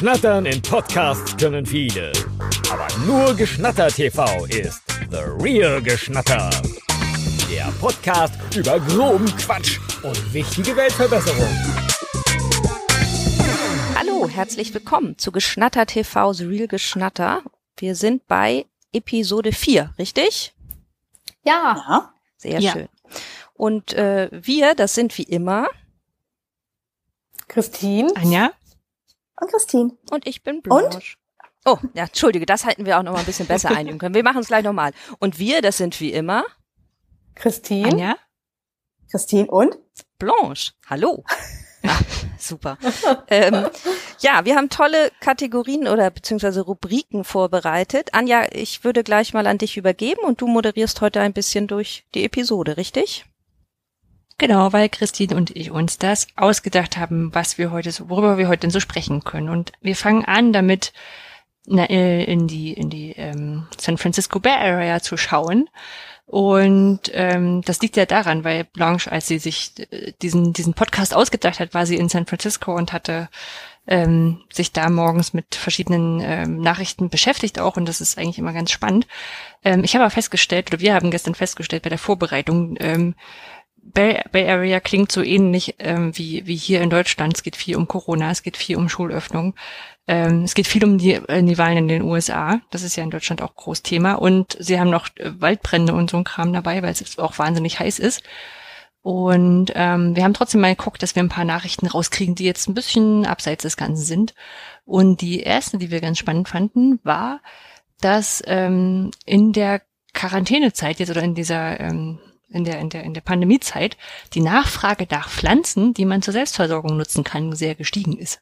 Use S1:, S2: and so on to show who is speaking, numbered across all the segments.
S1: Schnattern in Podcasts können viele. Aber nur Geschnatter TV ist The Real Geschnatter. Der Podcast über groben Quatsch und wichtige Weltverbesserung.
S2: Hallo, herzlich willkommen zu Geschnatter TV, The Real Geschnatter. Wir sind bei Episode 4, richtig?
S3: Ja.
S4: Ja.
S2: Sehr
S3: Ja.
S2: schön. Und äh, wir, das sind wie immer,
S3: Christine.
S4: Anja? Und Christine.
S2: und ich bin Blanche. Oh, ja, entschuldige, das hätten wir auch noch mal ein bisschen besser einüben können. Wir machen es gleich nochmal. Und wir, das sind wie immer,
S3: Christine.
S4: Anja? Christine und?
S2: Blanche. Hallo. Ah, super. ähm, ja, wir haben tolle Kategorien oder beziehungsweise Rubriken vorbereitet. Anja, ich würde gleich mal an dich übergeben und du moderierst heute ein bisschen durch die Episode, richtig?
S4: Genau, weil Christine und ich uns das ausgedacht haben, was wir heute, so, worüber wir heute denn so sprechen können. Und wir fangen an damit, na, äh, in die, in die ähm, San Francisco Bay Area zu schauen. Und ähm, das liegt ja daran, weil Blanche, als sie sich äh, diesen, diesen Podcast ausgedacht hat, war sie in San Francisco und hatte ähm, sich da morgens mit verschiedenen ähm, Nachrichten beschäftigt auch und das ist eigentlich immer ganz spannend. Ähm, ich habe aber festgestellt, oder wir haben gestern festgestellt bei der Vorbereitung, ähm, Bay, Area klingt so ähnlich ähm, wie, wie hier in Deutschland. Es geht viel um Corona, es geht viel um Schulöffnung. Ähm, es geht viel um die, äh, die Wahlen in den USA. Das ist ja in Deutschland auch groß Thema. Und sie haben noch äh, Waldbrände und so ein Kram dabei, weil es auch wahnsinnig heiß ist. Und ähm, wir haben trotzdem mal geguckt, dass wir ein paar Nachrichten rauskriegen, die jetzt ein bisschen abseits des Ganzen sind. Und die erste, die wir ganz spannend fanden, war, dass ähm, in der Quarantänezeit jetzt oder in dieser ähm, in der, in der, in der Pandemiezeit die Nachfrage nach Pflanzen, die man zur Selbstversorgung nutzen kann, sehr gestiegen ist.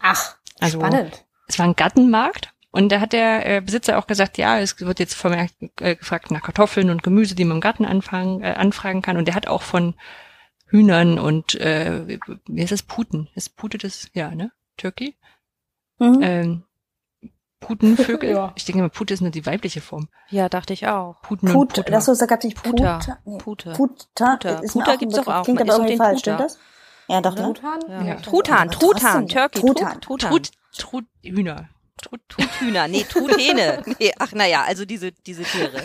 S3: Ach,
S4: Also
S3: spannend.
S4: es war ein Gartenmarkt und da hat der äh, Besitzer auch gesagt, ja, es wird jetzt vermerkt äh, gefragt nach Kartoffeln und Gemüse, die man im Garten anfangen, äh, anfragen kann. Und der hat auch von Hühnern und äh, wie- heißt das? Puten. Ist Pute das? Ja, ne? Turkey? Hm?
S3: Mhm.
S4: Ähm, Putenvögel.
S3: Ja.
S4: Ich denke mal, Pute ist nur die weibliche Form.
S2: Ja, dachte ich auch.
S4: Puten und
S5: Put,
S4: Puter.
S5: das so, da gab es nicht. Puta. Nee. Puta. Ist
S2: Puter
S5: auch ein
S2: gibt's doch auch.
S5: Klingt aber irgendwie falsch, stimmt das? Ja, doch.
S3: Truthahn?
S2: Ja.
S4: Ja.
S2: Truthahn, Truthahn, Turkey, Trut,
S5: Truthahn.
S2: Truthahn.
S4: Trut, Trut, Hühner.
S2: Trut, Truthühner, nee, Truthähne. Nee, ach naja, also diese, diese Tiere.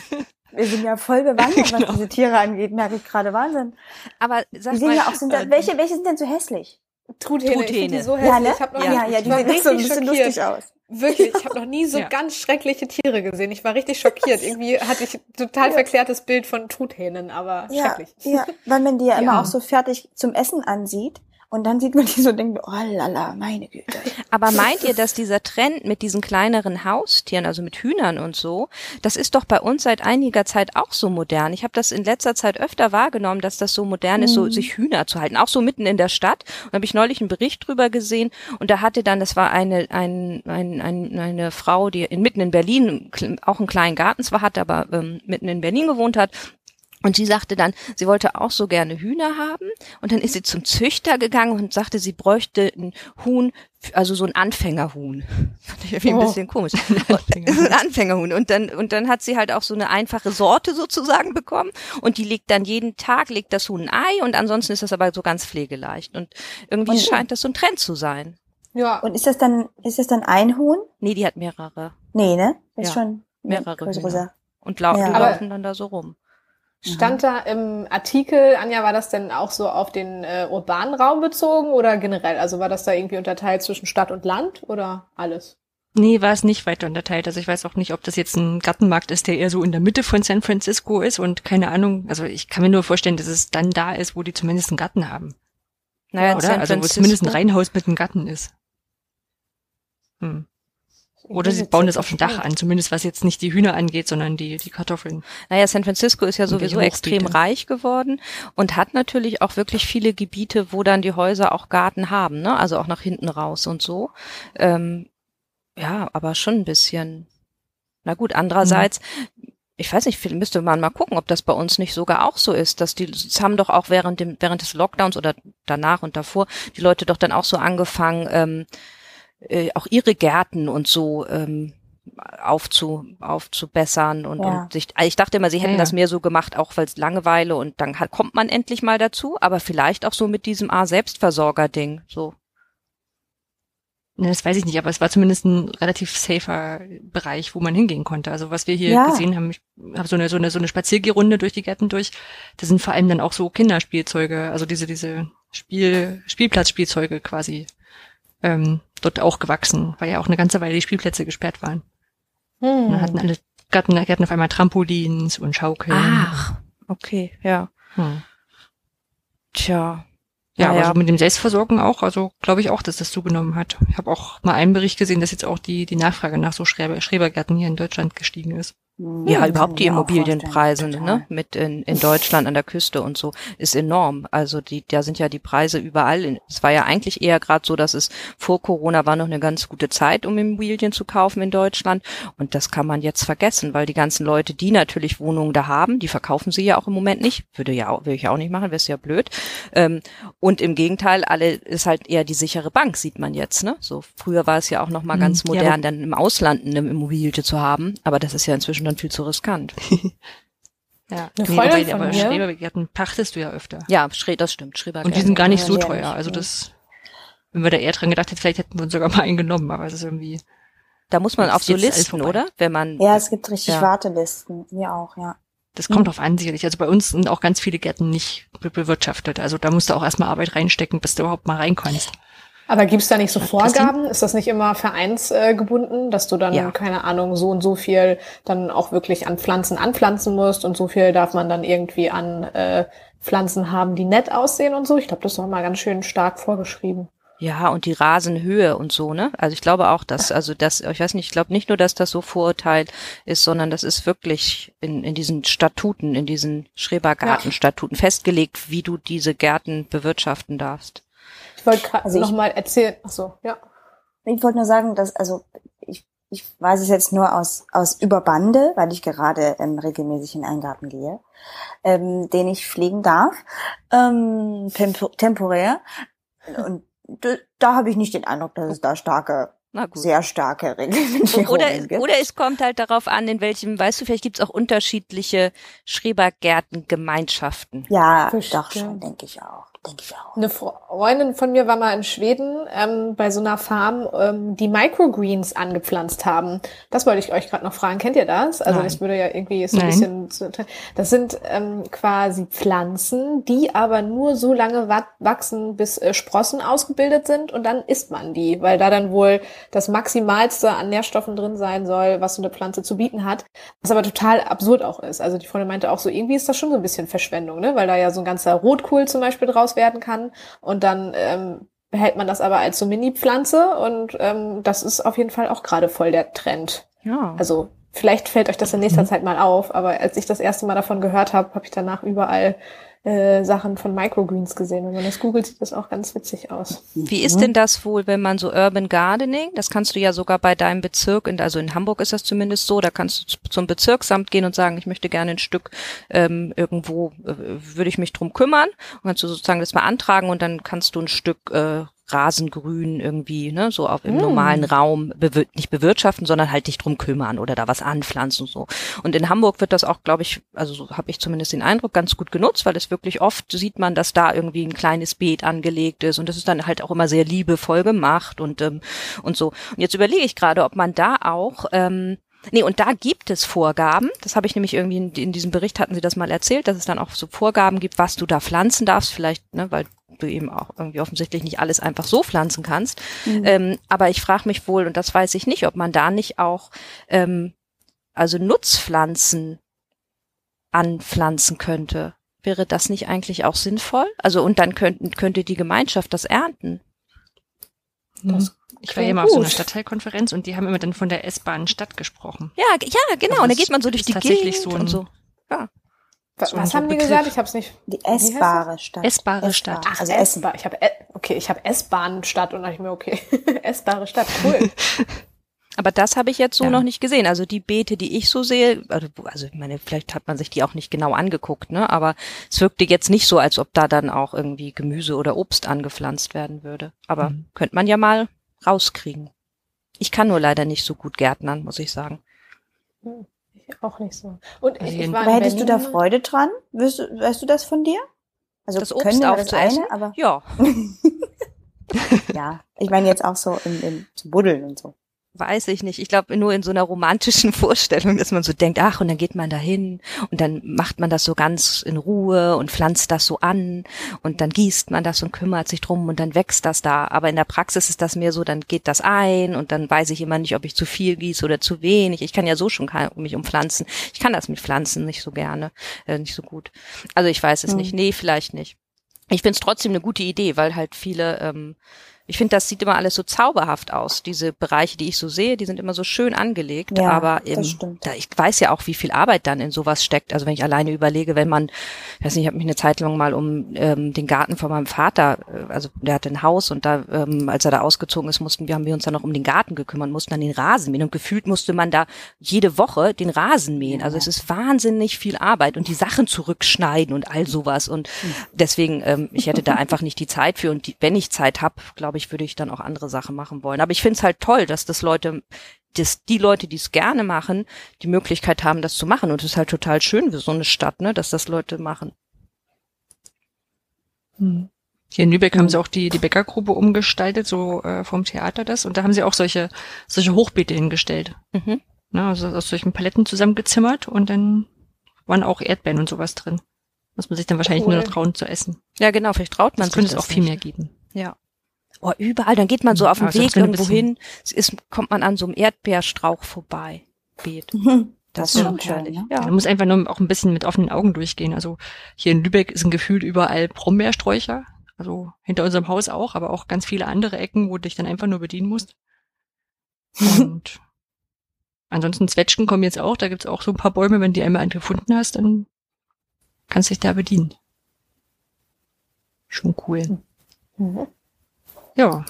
S5: Wir sind ja voll bewandert,
S2: Genau.
S5: was diese Tiere angeht, merke ich gerade Wahnsinn.
S2: Aber
S5: Die
S2: sag mal,
S5: ja auch, sind da,
S2: äh,
S5: welche, welche sind denn so hässlich?
S3: Truthähne. Ich
S2: Truthähne.
S3: finde die so
S5: Ja,
S3: hässlich.
S5: ne?
S3: Ich hab noch
S5: Ja, ja,
S3: ich
S5: die sehen so ein
S3: richtig
S5: bisschen
S3: schockiert.
S5: lustig aus.
S3: Wirklich, ich habe noch nie so
S4: Ja.
S3: ganz schreckliche Tiere gesehen. Ich war richtig schockiert. Irgendwie hatte ich total verklärtes Bild von Truthähnen, aber
S5: Ja,
S3: schrecklich.
S5: ja, weil man die ja, immer
S4: Ja.
S5: auch so fertig zum Essen ansieht. Und dann sieht man die so und denkt, oh lala, meine Güte.
S2: Aber meint ihr, dass dieser Trend mit diesen kleineren Haustieren, also mit Hühnern und so, das ist doch bei uns seit einiger Zeit auch so modern. Ich habe das in letzter Zeit öfter wahrgenommen, dass das so modern ist, so sich Hühner zu halten, auch so mitten in der Stadt. Und habe ich neulich einen Bericht drüber gesehen und da hatte dann, das war eine ein, ein, ein, eine Frau, die in, mitten in Berlin auch einen kleinen Garten zwar hat, aber ähm, mitten in Berlin gewohnt hat. Und sie sagte dann, sie wollte auch so gerne Hühner haben. Und dann ist sie zum Züchter gegangen und sagte, sie bräuchte ein Huhn, also so ein Anfängerhuhn. Fand ich irgendwie ein
S3: Oh.
S2: bisschen komisch. ein Anfängerhuhn. Und dann, und dann hat sie halt auch so eine einfache Sorte sozusagen bekommen. Und die legt dann jeden Tag, legt das Huhn ein Ei und ansonsten ist das aber so ganz pflegeleicht. Und irgendwie
S5: Und-
S2: scheint das so ein Trend zu sein.
S3: Ja.
S5: Und ist das dann, ist das dann ein Huhn?
S2: Nee, die hat mehrere.
S5: Nee, ne? Das ist
S2: Ja,
S5: schon eine
S2: mehrere
S5: größere
S2: Hühner.
S5: Sache.
S2: Und lau
S5: Ja.
S2: die
S3: Aber-
S2: laufen dann da so rum.
S3: Stand da im Artikel, Anja, war das denn auch so auf den äh, urbanen Raum bezogen oder generell? Also war das da irgendwie unterteilt zwischen Stadt und Land oder alles?
S4: Nee, war es nicht weiter unterteilt. Also ich weiß auch nicht, ob das jetzt ein Gartenmarkt ist, der eher so in der Mitte von San Francisco ist und keine Ahnung. Also ich kann mir nur vorstellen, dass es dann da ist, wo die zumindest einen Garten haben.
S2: Naja, in
S4: oder?
S2: San
S4: Also wo es zumindest ein Reihenhaus mit einem Garten ist. Hm. Oder sie bauen das auf dem Dach an, zumindest was jetzt nicht die Hühner angeht, sondern die, die Kartoffeln.
S2: Naja, San Francisco ist ja sowieso extrem reich geworden und hat natürlich auch wirklich viele Gebiete, wo dann die Häuser auch Garten haben, ne? Also auch nach hinten raus und so. Ähm, ja, aber schon ein bisschen. Na gut, andererseits, ich weiß nicht, viel- müsste man mal gucken, ob das bei uns nicht sogar auch so ist, dass die, es haben doch auch während dem, während des Lockdowns oder danach und davor die Leute doch dann auch so angefangen, ähm, äh, auch ihre Gärten und so ähm, aufzu, aufzubessern und,
S5: Ja.
S2: und sich, also ich dachte immer, sie hätten
S4: Ja, ja.
S2: das mehr so gemacht, auch weil es Langeweile und dann hat, kommt man endlich mal dazu, aber vielleicht auch so mit diesem A-Selbstversorger-Ding, so.
S4: Ne, das weiß ich nicht, aber es war zumindest ein relativ safer Bereich, wo man hingehen konnte. Also was wir hier gesehen haben, ich habe so eine, so eine, so eine Spaziergerunde durch die Gärten durch. Da sind vor allem dann auch so Kinderspielzeuge, also diese, diese Spiel, Spielplatzspielzeuge quasi, ähm, dort auch gewachsen, weil ja auch eine ganze Weile die Spielplätze gesperrt waren. Und
S3: Hm.
S4: dann hatten alle Gärten, Gärten auf einmal Trampolins und Schaukeln.
S2: Ach, okay, ja.
S4: Hm.
S2: Tja.
S4: Ja, aber so mit dem Selbstversorgen auch, also glaube ich auch, dass das zugenommen hat. Ich habe auch mal einen Bericht gesehen, dass jetzt auch die, die Nachfrage nach so Schreber, Schrebergärten hier in Deutschland gestiegen ist.
S2: Ja,
S5: kann
S2: überhaupt die Immobilienpreise, ne, mit in, in Deutschland an der Küste und so, ist enorm. Also die, da sind ja die Preise überall. In, es war ja eigentlich eher gerade so, dass es vor Corona war noch eine ganz gute Zeit, um Immobilien zu kaufen in Deutschland. Und das kann man jetzt vergessen, weil die ganzen Leute, die natürlich Wohnungen da haben, die verkaufen sie ja auch im Moment nicht. Würde ja auch, würde ich auch nicht machen, wäre ja blöd. Ähm, und im Gegenteil, alle ist halt eher die sichere Bank, sieht man jetzt, ne? So früher war es ja auch noch mal
S4: Mhm.
S2: ganz
S4: Ja,
S2: modern,
S4: aber-
S2: dann im Ausland eine Immobilie zu haben. Aber das ist ja inzwischen dann viel zu riskant.
S4: Ja,
S3: Eine
S4: nee,
S3: Freundin
S4: aber
S3: mir-
S4: Schrebergärten pachtest du ja öfter.
S2: Ja, das stimmt. Schrebergärten.
S4: Und die sind gar nicht so
S5: Ja,
S4: teuer. Also das, wenn wir da eher dran gedacht hätten, vielleicht hätten wir uns sogar mal einen genommen, aber es ist irgendwie,
S2: Da muss man auf so Listen, oder? Wenn man.
S5: Ja, es gibt richtig
S2: Ja.
S5: Wartelisten. Wir auch, ja.
S4: das
S5: Mhm.
S4: kommt drauf an, sicherlich. Also bei uns sind auch ganz viele Gärten nicht be bewirtschaftet. Also da musst du auch erstmal Arbeit reinstecken, bis du überhaupt mal rein kannst.
S3: Aber gibt's da nicht so? Vorgaben? Ist das nicht immer vereinsgebunden, dass du dann,
S2: Ja.
S3: keine Ahnung, so und so viel dann auch wirklich an Pflanzen anpflanzen musst und so viel darf man dann irgendwie an äh, Pflanzen haben, die nett aussehen und so? Ich glaube, das ist doch mal ganz schön stark vorgeschrieben.
S2: Ja, und die Rasenhöhe und so, ne? Also ich glaube auch, dass, also das, ich weiß nicht, ich glaube nicht nur, dass das so verurteilt ist, sondern das ist wirklich in, in diesen Statuten, in diesen Schrebergartenstatuten festgelegt, wie du diese Gärten bewirtschaften darfst.
S3: Ich wollte gerade
S5: Also ich-
S3: noch mal erzählen. Ach so, ja.
S5: Ich wollte nur sagen, dass, also ich, ich weiß es jetzt nur aus, aus Überbande, weil ich gerade ähm, regelmäßig in einen Garten gehe, ähm, den ich pflegen darf, ähm, tempo temporär. Und d- da habe ich nicht den Eindruck, dass es da starke,
S2: Na gut.
S5: sehr starke Reglementierungen
S2: Oder,
S5: gibt.
S2: oder es kommt halt darauf an, in welchem, weißt du, vielleicht gibt's auch unterschiedliche Schrebergärtengemeinschaften.
S5: ja, doch schon, denke ich auch. Denke ich auch.
S3: Eine Freundin von mir war mal in Schweden ähm, bei so einer Farm, ähm, die Microgreens angepflanzt haben. Das wollte ich euch gerade noch fragen. Kennt ihr das? Also
S4: Nein.
S3: das würde ja irgendwie so ein bisschen. zu- Das sind ähm, quasi Pflanzen, die aber nur so lange wa wachsen, bis äh, Sprossen ausgebildet sind und dann isst man die, weil da dann wohl das Maximalste an Nährstoffen drin sein soll, was so eine Pflanze zu bieten hat. Was aber total absurd auch ist. Also die Freundin meinte auch so, irgendwie ist das schon so ein bisschen Verschwendung, ne? Weil da ja so ein ganzer Rotkohl zum Beispiel draus werden kann. Und dann ähm, behält man das aber als so Mini-Pflanze und ähm, das ist auf jeden Fall auch gerade voll der Trend.
S2: Ja.
S3: Also vielleicht fällt euch das in nächster Zeit mal auf, aber als ich das erste Mal davon gehört habe, habe ich danach überall äh, Sachen von Microgreens gesehen. Wenn man das googelt, sieht das auch ganz witzig aus.
S2: Wie ist denn das wohl, wenn man so Urban Gardening, das kannst du ja sogar bei deinem Bezirk, in- also in Hamburg ist das zumindest so, da kannst du zum Bezirksamt gehen und sagen, ich möchte gerne ein Stück ähm, irgendwo, äh, würde ich mich drum kümmern. Und kannst du sozusagen das mal antragen und dann kannst du ein Stück äh, Rasengrün irgendwie, ne, so auf, im
S3: Mm.
S2: normalen Raum bewir nicht bewirtschaften, sondern halt dich drum kümmern oder da was anpflanzen und so. Und in Hamburg wird das auch, glaube ich, also so habe ich zumindest den Eindruck, ganz gut genutzt, weil es wirklich oft sieht man, dass da irgendwie ein kleines Beet angelegt ist und das ist dann halt auch immer sehr liebevoll gemacht und ähm, und so. Und jetzt überlege ich gerade, ob man da auch ähm, Nee, und da gibt es Vorgaben. Das habe ich nämlich irgendwie in, in diesem Bericht hatten sie das mal erzählt, dass es dann auch so Vorgaben gibt, was du da pflanzen darfst, vielleicht, ne, weil du eben auch irgendwie offensichtlich nicht alles einfach so pflanzen kannst. Ähm, aber ich frage mich wohl, und das weiß ich nicht, ob man da nicht auch ähm, also Nutzpflanzen anpflanzen könnte. Wäre das nicht eigentlich auch sinnvoll? Also und dann könnten, könnte die Gemeinschaft das ernten.
S3: Das
S4: Ich war ja mal auf so einer. Stadtteilkonferenz und die haben immer dann von der S-Bahn Stadt gesprochen.
S2: Ja, ja, genau.
S4: Also
S2: und da geht man so durch die
S4: tatsächlich
S2: Gegend
S4: so ein-
S2: und so.
S3: Wa-
S4: So
S3: Was haben die
S4: Begriff.
S3: gesagt? Ich habe es nicht.
S5: Die essbare Stadt.
S4: Essbare Stadt.
S3: Ach,
S5: Also
S3: essbar. Ich habe okay, ich habe S-Bahn-Stadt und dachte ich mir okay, essbare Stadt, cool.
S2: Aber das habe ich jetzt so
S4: Ja.
S2: noch nicht gesehen. Also die Beete, die ich so sehe, also, also ich meine, vielleicht hat man sich die auch nicht genau angeguckt, ne? Aber es wirkte jetzt nicht so, als ob da dann auch irgendwie Gemüse oder Obst angepflanzt werden würde. Aber
S4: Mhm.
S2: könnte man ja mal rauskriegen. Ich kann nur leider nicht so gut Gärtnern, muss ich sagen.
S3: Ich auch nicht so. Und ich, ich war
S5: Aber hättest du da
S3: Berlin.
S5: Freude dran? Weißt du, weißt du das von dir? Also
S2: Das
S5: können
S2: Obst
S5: wir das eine, aber
S2: Ja.
S5: ja, ich meine jetzt auch so im, im zu buddeln und so
S2: weiß ich nicht. Ich glaube nur in so einer romantischen Vorstellung, dass man so denkt, ach, und dann geht man da hin und dann macht man das so ganz in Ruhe und pflanzt das so an und dann gießt man das und kümmert sich drum und dann wächst das da. Aber in der Praxis ist das mehr so, dann geht das ein und dann weiß ich immer nicht, ob ich zu viel gieße oder zu wenig. Ich kann ja so schon mich um Pflanzen. Ich kann das mit Pflanzen nicht so gerne, äh, nicht so gut. Also ich weiß es hm. nicht. Nee, vielleicht nicht. Ich finde es trotzdem eine gute Idee, weil halt viele ähm, ich finde, das sieht immer alles so zauberhaft aus. Diese Bereiche, die ich so sehe, die sind immer so schön angelegt. Ja, aber eben, da, ich weiß ja auch, wie viel Arbeit dann in sowas steckt. Also wenn ich alleine überlege, wenn man, ich weiß nicht, ich habe mich eine Zeit lang mal um ähm, den Garten von meinem Vater, äh, also der hatte ein Haus und da, ähm, als er da ausgezogen ist, mussten wir, haben wir uns dann noch um den Garten gekümmert, mussten dann den Rasen mähen und gefühlt musste man da jede Woche den Rasen mähen. Also es ist wahnsinnig viel Arbeit und die Sachen zurückschneiden und all sowas. Und hm. deswegen, ähm, ich hätte da einfach nicht die Zeit für und die, wenn ich Zeit habe, glaube ich, würde ich dann auch andere Sachen machen wollen. Aber ich finde es halt toll, dass das Leute, dass die Leute, die es gerne machen, die Möglichkeit haben, das zu machen. Und es ist halt total schön für so eine Stadt, ne, dass das Leute machen.
S4: Hm. Hier in Lübeck haben sie auch die, die Bäckergrube umgestaltet, so äh, vom Theater das. Und da haben sie auch solche, solche Hochbeete hingestellt. Mhm. Na, also aus solchen Paletten zusammengezimmert und dann waren auch Erdbeeren und sowas drin. Muss man sich dann wahrscheinlich cool. nur noch trauen zu essen.
S2: Ja, genau, vielleicht traut man
S4: das sich könnte es auch viel mehr geben.
S2: Ja. Oh, überall, dann geht man so auf dem Weg irgendwo hin, ist, kommt man an so einem Erdbeerstrauch vorbei. Beet.
S5: Das, das ist schon herrlich. Ja.
S4: ja. Man muss einfach nur auch ein bisschen mit offenen Augen durchgehen. Also hier in Lübeck ist ein Gefühl überall Brombeersträucher. Also hinter unserem Haus auch, aber auch ganz viele andere Ecken, wo du dich dann einfach nur bedienen musst. Und ansonsten Zwetschgen kommen jetzt auch. Da gibt's auch so ein paar Bäume. Wenn du die einmal gefunden hast, dann kannst du dich da bedienen. Schon cool. Mhm. Ja.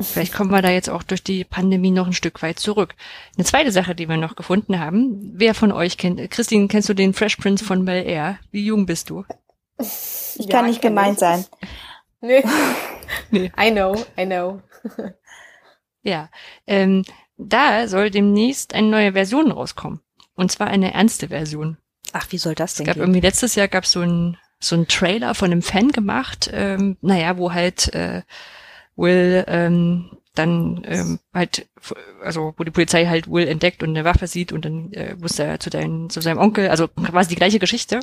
S4: Vielleicht kommen wir da jetzt auch durch die Pandemie noch ein Stück weit zurück. Eine zweite Sache, die wir noch gefunden haben. Wer von euch kennt, Christine, kennst du den Fresh Prince von Bel Air? Wie jung bist du?
S5: Ich ja, kann nicht gemeint ich. sein.
S3: Nee. nee. I know, I know.
S4: ja. Ähm, da soll demnächst eine neue Version rauskommen. Und zwar eine ernste Version.
S2: Ach, wie soll das denn?
S4: Es gab gehen? irgendwie letztes Jahr gab es so ein so ein Trailer von einem Fan gemacht, ähm, naja, wo halt äh, Will ähm, dann ähm, halt, also wo die Polizei halt Will entdeckt und eine Waffe sieht und dann äh, muss er zu, dein, zu seinem Onkel, also quasi die gleiche Geschichte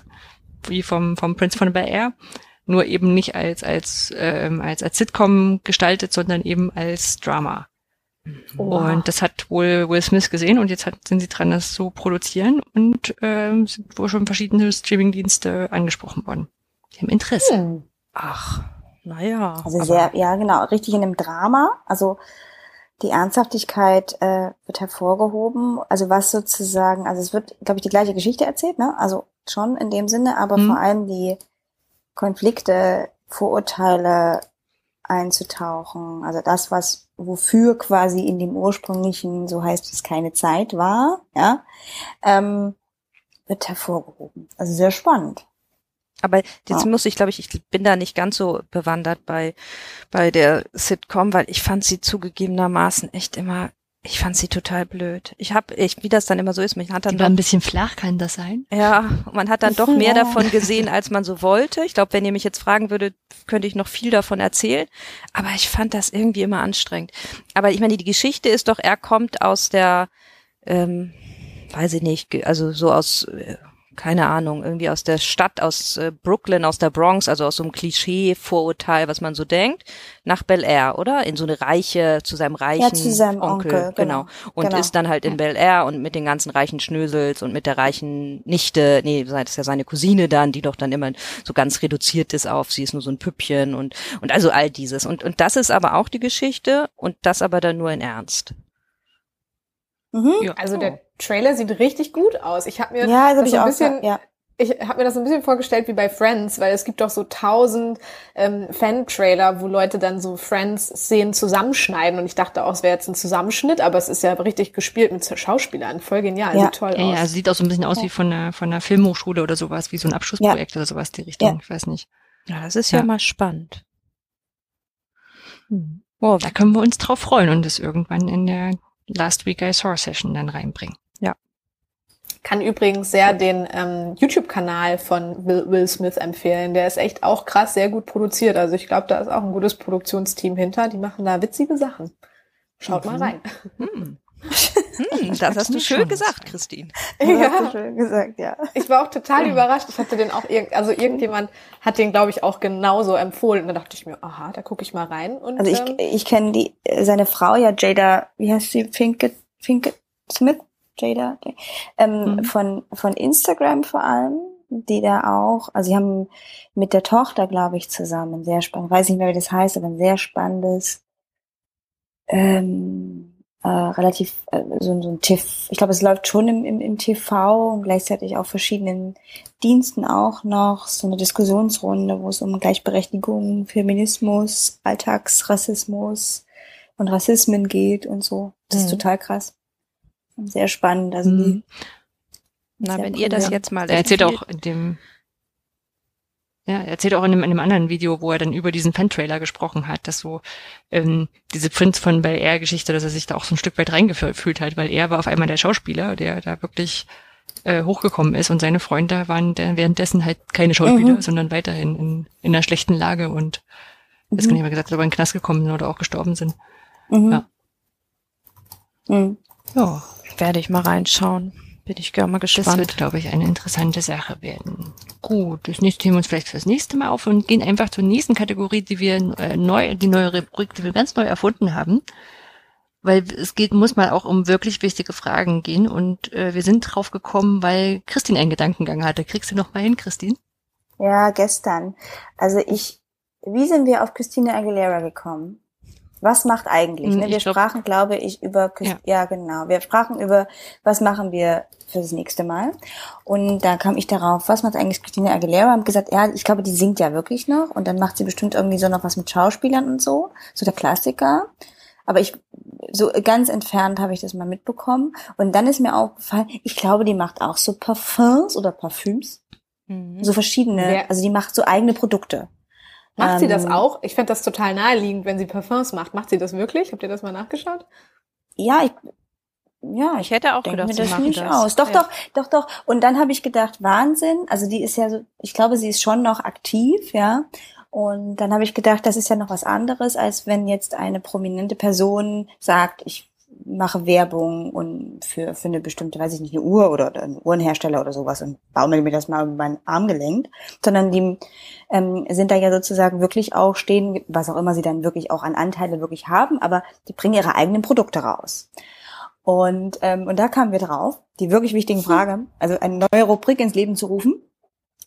S4: wie vom, vom Prince von Bel Air, nur eben nicht als, als, ähm, als, als Sitcom gestaltet, sondern eben als Drama. Wow. Und das hat wohl Will Smith gesehen und jetzt hat, sind sie dran, das zu produzieren und ähm, sind wohl schon verschiedene Streamingdienste angesprochen worden. Die haben Interesse. Hm.
S2: Ach. Naja.
S5: Also sehr, ja genau, richtig in einem Drama. Also die Ernsthaftigkeit äh, wird hervorgehoben. Also was sozusagen, also es wird, glaube ich, die gleiche Geschichte erzählt, ne? Also schon in dem Sinne, aber mhm. vor allem die Konflikte, Vorurteile einzutauchen. Also das, was wofür quasi in dem ursprünglichen, so heißt es, keine Zeit war, ja, ähm, wird hervorgehoben. Also sehr spannend.
S2: Aber jetzt ja. muss ich, glaube ich, ich bin da nicht ganz so bewandert bei, bei der Sitcom, weil ich fand sie zugegebenermaßen echt immer, ich fand sie total blöd. Ich habe, ich, wie das dann immer so ist, man hat dann
S4: Die doch, ein bisschen flach, kann das sein?
S2: Ja, man hat dann doch mehr ja. davon gesehen, als man so wollte. Ich glaube, wenn ihr mich jetzt fragen würdet, könnte ich noch viel davon erzählen. Aber ich fand das irgendwie immer anstrengend. Aber ich meine, die Geschichte ist doch, er kommt aus der, ähm, weiß ich nicht, also so aus äh, keine Ahnung, irgendwie aus der Stadt, aus äh, Brooklyn, aus der Bronx, also aus so einem Klischee-Vorurteil, was man so denkt, nach Bel Air, oder? In so eine reiche, zu seinem reichen ja,
S5: zu seinem Onkel, Onkel
S2: genau. genau. Und genau. ist dann halt in Bel Air und mit den ganzen reichen Schnösels und mit der reichen Nichte, nee, das ist ja seine Cousine dann, die doch dann immer so ganz reduziert ist auf, sie ist nur so ein Püppchen und, und also all dieses. Und, und das ist aber auch die Geschichte und das aber dann nur in Ernst.
S3: Mhm. Ja. Also der Trailer sieht richtig gut aus. Ich habe mir ja, das, das so ein bisschen, ja. ich habe mir das ein bisschen vorgestellt wie bei Friends, weil es gibt doch so tausend ähm, Fan-Trailer, wo Leute dann so Friends-Szenen zusammenschneiden und ich dachte auch, es wäre jetzt ein Zusammenschnitt, aber es ist ja richtig gespielt mit Schauspielern. Voll genial, ja. sieht toll
S4: ja,
S3: aus.
S4: Ja, sieht auch so ein bisschen aus wie von einer, von einer Filmhochschule oder sowas, wie so ein Abschlussprojekt oder sowas die Richtung. Ich weiß nicht.
S2: Ja, das ist ja, mal spannend.
S4: Hm. Oh, da können wir uns drauf freuen und es irgendwann in der Last Week I Saw Session dann reinbringen.
S3: Kann übrigens sehr den ähm, YouTube-Kanal von Will, Will Smith empfehlen. Der ist echt auch krass, sehr gut produziert. Also ich glaube, da ist auch ein gutes Produktionsteam hinter. Die machen da witzige Sachen. Schaut mhm. mal rein.
S2: Hm. Hm, das hast du schön gesagt, Christine.
S3: Ja, hast du schön gesagt, ja. Ich war auch total ja. überrascht. Ich hatte den auch irgend, also irgendjemand hat den, glaube ich, auch genauso empfohlen. Und da dachte ich mir, aha, da gucke ich mal rein. Und,
S5: also ich, ähm, ich kenne die seine Frau ja, Jada, wie heißt sie, Finkett, Finkett Smith, Jada, ähm, mhm. von von Instagram vor allem, die da auch, also sie haben mit der Tochter, glaube ich, zusammen sehr spannend, weiß nicht mehr, wie das heißt, aber ein sehr spannendes ähm, äh, relativ äh, so, so ein TV, ich glaube, es läuft schon im, im, im TV und gleichzeitig auf verschiedenen Diensten auch noch so eine Diskussionsrunde, wo es um Gleichberechtigung, Feminismus, Alltagsrassismus und Rassismen geht und so. Das mhm. ist total krass. Sehr spannend. Also mhm.
S2: Na, wenn ihr das jetzt mal
S4: er erzählt auch in dem ja, er erzählt auch in einem, in einem anderen Video, wo er dann über diesen Fan-Trailer gesprochen hat, dass so ähm, diese Prince von Bel Air Geschichte, dass er sich da auch so ein Stück weit reingefühlt hat, weil er war auf einmal der Schauspieler, der da wirklich äh, hochgekommen ist und seine Freunde waren währenddessen halt keine Schauspieler, mhm. sondern weiterhin in, in einer schlechten Lage und mhm. jetzt kann ich mal gesagt, ob er in den Knast gekommen sind oder auch gestorben sind. Mhm. Ja.
S2: Mhm. Ja, werde ich mal reinschauen. Bin ich gar mal gespannt. Das
S4: wird, glaube ich, eine interessante Sache werden. Gut, das nächste Thema uns vielleicht fürs nächste Mal auf und gehen einfach zur nächsten Kategorie, die wir äh, neu, die neue Rubrik, die wir ganz neu erfunden haben. Weil es geht, muss mal auch um wirklich wichtige Fragen gehen und äh, wir sind drauf gekommen, weil Christine einen Gedankengang hatte. Kriegst du noch mal hin, Christine?
S5: Ja, gestern. Also ich, wie sind wir auf Christina Aguilera gekommen? Was macht eigentlich? Ne? Hm, wir glaub, sprachen, glaube ich, über, ja. ja. genau, wir sprachen über, was machen wir für das nächste Mal. Und da kam ich darauf, was macht eigentlich Christina Aguilera? Und gesagt, ja, ich glaube, die singt ja wirklich noch und dann macht sie bestimmt irgendwie so noch was mit Schauspielern und so, so der Klassiker. Aber ich, so ganz entfernt habe ich das mal mitbekommen. Und dann ist mir aufgefallen, ich glaube, die macht auch so Parfums oder Parfüms. Mhm. So verschiedene, ja. also die macht so eigene Produkte.
S3: Macht ähm, sie das ähm, auch? Ich fände das total naheliegend, wenn sie Parfums macht. Macht sie das wirklich? Habt ihr das mal nachgeschaut?
S5: Ja, ich, ja, ich hätte auch gedacht, sie das nicht das. aus. Doch, ja. doch, doch, doch. Und dann habe ich gedacht, Wahnsinn. Also die ist ja so, ich glaube, sie ist schon noch aktiv, ja. Und dann habe ich gedacht, das ist ja noch was anderes, als wenn jetzt eine prominente Person sagt, ich mache Werbung und für, für eine bestimmte, weiß ich nicht, eine Uhr oder, oder einen Uhrenhersteller oder sowas und baumel mir das mal über meinen Arm gelenkt, sondern die ähm, sind da ja sozusagen wirklich auch stehen, was auch immer sie dann wirklich auch an Anteile wirklich haben, aber die bringen ihre eigenen Produkte raus. Und, ähm, und da kamen wir drauf, die wirklich wichtigen Frage, also eine neue Rubrik ins Leben zu rufen,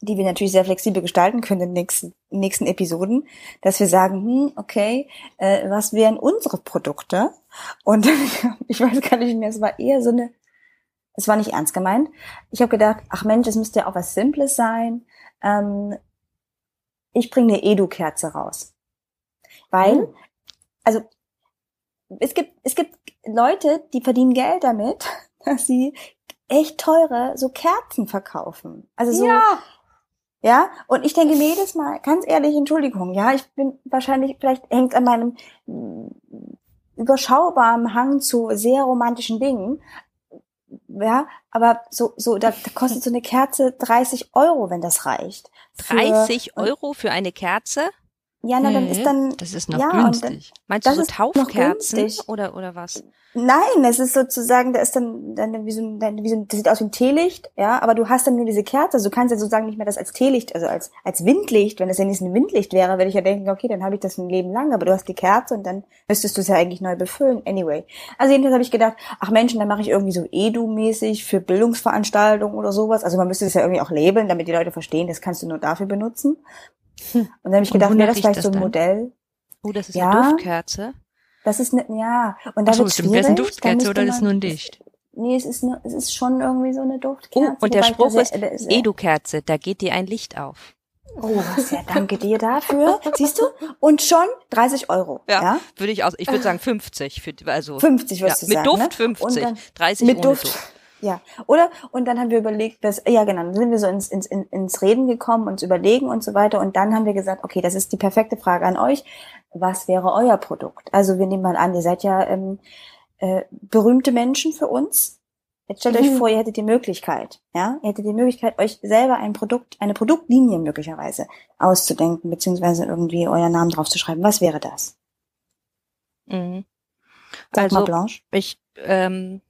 S5: die wir natürlich sehr flexibel gestalten können in den nächsten, nächsten Episoden, dass wir sagen, hm, okay, äh, was wären unsere Produkte? Und ich weiß gar nicht mehr, es war eher so eine, es war nicht ernst gemeint. Ich habe gedacht, ach Mensch, es müsste ja auch was Simples sein. Ähm, ich bringe eine Edu-Kerze raus. Weil, mhm. also es gibt, es gibt Leute, die verdienen Geld damit, dass sie echt teure so Kerzen verkaufen. Also so, ja. Ja, und ich denke mir jedes Mal, ganz ehrlich, Entschuldigung, ja, ich bin wahrscheinlich, vielleicht hängt an meinem mm, überschaubaren Hang zu sehr romantischen Dingen. Ja, aber so, so, da, da kostet so eine Kerze 30 Euro, wenn das reicht.
S2: Für, 30 Euro für eine Kerze?
S5: Ja, na, dann ist mhm. dann.
S4: Das ist noch ja, günstig.
S2: Meinst du so Taufkerzen oder, oder was?
S5: Nein, es ist sozusagen, da ist dann, dann wie so ein, wie so ein, das sieht aus wie ein Teelicht, ja, aber du hast dann nur diese Kerze, also du kannst ja sozusagen nicht mehr das als Teelicht, also als, als Windlicht, wenn das ja nicht ein Windlicht wäre, würde ich ja denken, okay, dann habe ich das ein Leben lang, aber du hast die Kerze und dann müsstest du es ja eigentlich neu befüllen, anyway. Also jedenfalls habe ich gedacht, ach Menschen, dann mache ich irgendwie so Edu-mäßig für Bildungsveranstaltungen oder sowas, also man müsste es ja irgendwie auch labeln, damit die Leute verstehen, das kannst du nur dafür benutzen. Und dann habe ich gedacht, wäre das vielleicht so ein dann? Modell.
S2: Oh, das ist ja, eine Duftkerze.
S5: Das ist ne, ja. Und da
S4: Ach so, wird
S5: schwierig. Ist
S4: eine Duftkerze oder ist es nur ein Dicht?
S5: Nee, es ist nur, es ist schon irgendwie so eine Duftkerze.
S2: Oh, und der Spruch ist, ist Edu-Kerze, da geht dir ein Licht auf.
S5: Oh, sehr danke dir dafür. Siehst du? Und schon 30 Euro. Ja, ja?
S2: würde ich aus, ich würde sagen 50 für, also.
S5: 50 würdest
S2: ja,
S5: du
S2: sagen. Mit Duft 50, ne? dann, 30
S5: mit
S2: ohne
S5: Duft. Duft. Ja, oder? Und dann haben wir überlegt, dass, ja genau, dann sind wir so ins, ins, ins Reden gekommen, uns überlegen und so weiter. Und dann haben wir gesagt, okay, das ist die perfekte Frage an euch. Was wäre euer Produkt? Also wir nehmen mal an, ihr seid ja ähm, äh, berühmte Menschen für uns. Jetzt stellt euch vor, ihr hättet die Möglichkeit, ja, ihr hättet die Möglichkeit, euch selber ein Produkt, eine Produktlinie möglicherweise auszudenken, beziehungsweise irgendwie euren Namen draufzuschreiben. Was wäre das?
S2: Mhm.
S5: Sag
S2: Also
S5: mal Blanche.
S2: ich, ähm,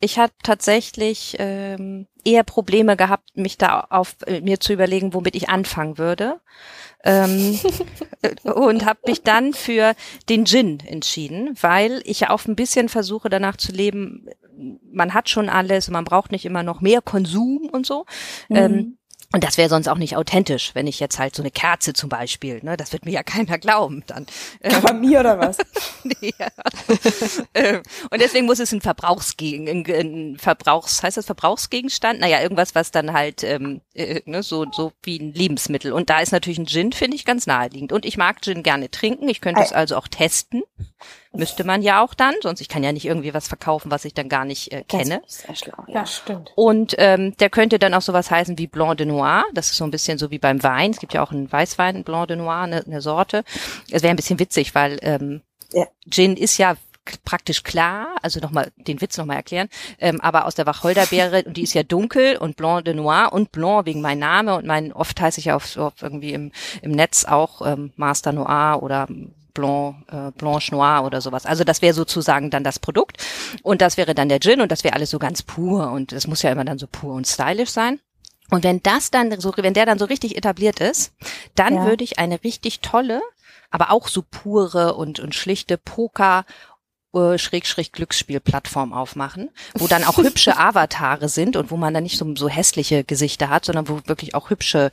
S2: ich habe tatsächlich ähm, eher Probleme gehabt, mich da auf äh, mir zu überlegen, womit ich anfangen würde. Ähm, äh, und habe mich dann für den Gin entschieden, weil ich ja auch ein bisschen versuche danach zu leben, man hat schon alles, man braucht nicht immer noch mehr Konsum und so. Ähm,
S5: Mhm.
S2: Und das wäre sonst auch nicht authentisch, wenn ich jetzt halt so eine Kerze zum Beispiel, ne, das wird mir ja keiner glauben dann. Ähm,
S5: Bei mir oder was?
S2: Nee, ja. Ähm, und deswegen muss es ein Verbrauchsgegen, ein, ein Verbrauchs, heißt das Verbrauchsgegenstand? Naja, irgendwas, was dann halt ähm, äh, ne, so so wie ein Lebensmittel. Und da ist natürlich ein Gin, finde ich, ganz naheliegend. Und ich mag Gin gerne trinken. Ich könnte es also auch testen. Müsste man ja auch dann, sonst ich kann ja nicht irgendwie was verkaufen, was ich dann gar nicht äh, kenne.
S5: Das ist sehr schlau, ja.
S3: Ja, stimmt.
S2: Und ähm, der könnte dann auch sowas heißen wie Blanc de Noir. Das ist so ein bisschen so wie beim Wein. Es gibt ja auch einen Weißwein, Blanc de Noir, eine, eine Sorte. Es wäre ein bisschen witzig, weil ähm,
S5: Ja.
S2: Gin ist ja praktisch klar, also nochmal den Witz nochmal erklären, ähm, aber aus der Wacholderbeere und die ist ja dunkel und Blanc de Noir und Blanc wegen mein Name und mein oft heiße ich ja auf, auf irgendwie im, im Netz auch ähm, Master Noir oder Blanc, äh, Blanche Noir oder sowas. Also das wäre sozusagen dann das Produkt und das wäre dann der Gin und das wäre alles so ganz pur und das muss ja immer dann so pur und stylisch sein. Und wenn das dann so, wenn der dann so richtig etabliert ist, dann
S5: Ja.
S2: würde ich eine richtig tolle, aber auch so pure und, und schlichte Poker Schrägstrich Glücksspielplattform aufmachen, wo dann auch hübsche Avatare sind und wo man dann nicht so, so hässliche Gesichter hat, sondern wo wirklich auch hübsche,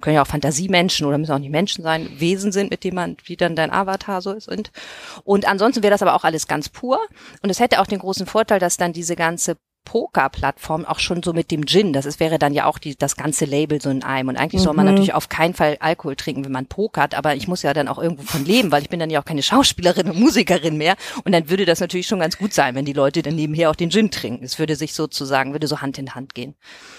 S2: können ja auch Fantasiemenschen oder müssen auch nicht Menschen sein, Wesen sind, mit denen man, wie dann dein Avatar so sind. Und ansonsten wäre das aber auch alles ganz pur. Und es hätte auch den großen Vorteil, dass dann diese ganze Poker-Plattform auch schon so mit dem Gin, das ist, wäre dann ja auch die, das ganze Label so in einem. Und eigentlich soll man
S5: Mhm.
S2: natürlich auf keinen Fall Alkohol trinken, wenn man pokert, aber ich muss ja dann auch irgendwo von leben, weil ich bin dann ja auch keine Schauspielerin und Musikerin mehr. Und dann würde das natürlich schon ganz gut sein, wenn die Leute dann nebenher auch den Gin trinken. Es würde sich sozusagen, würde so Hand in Hand gehen.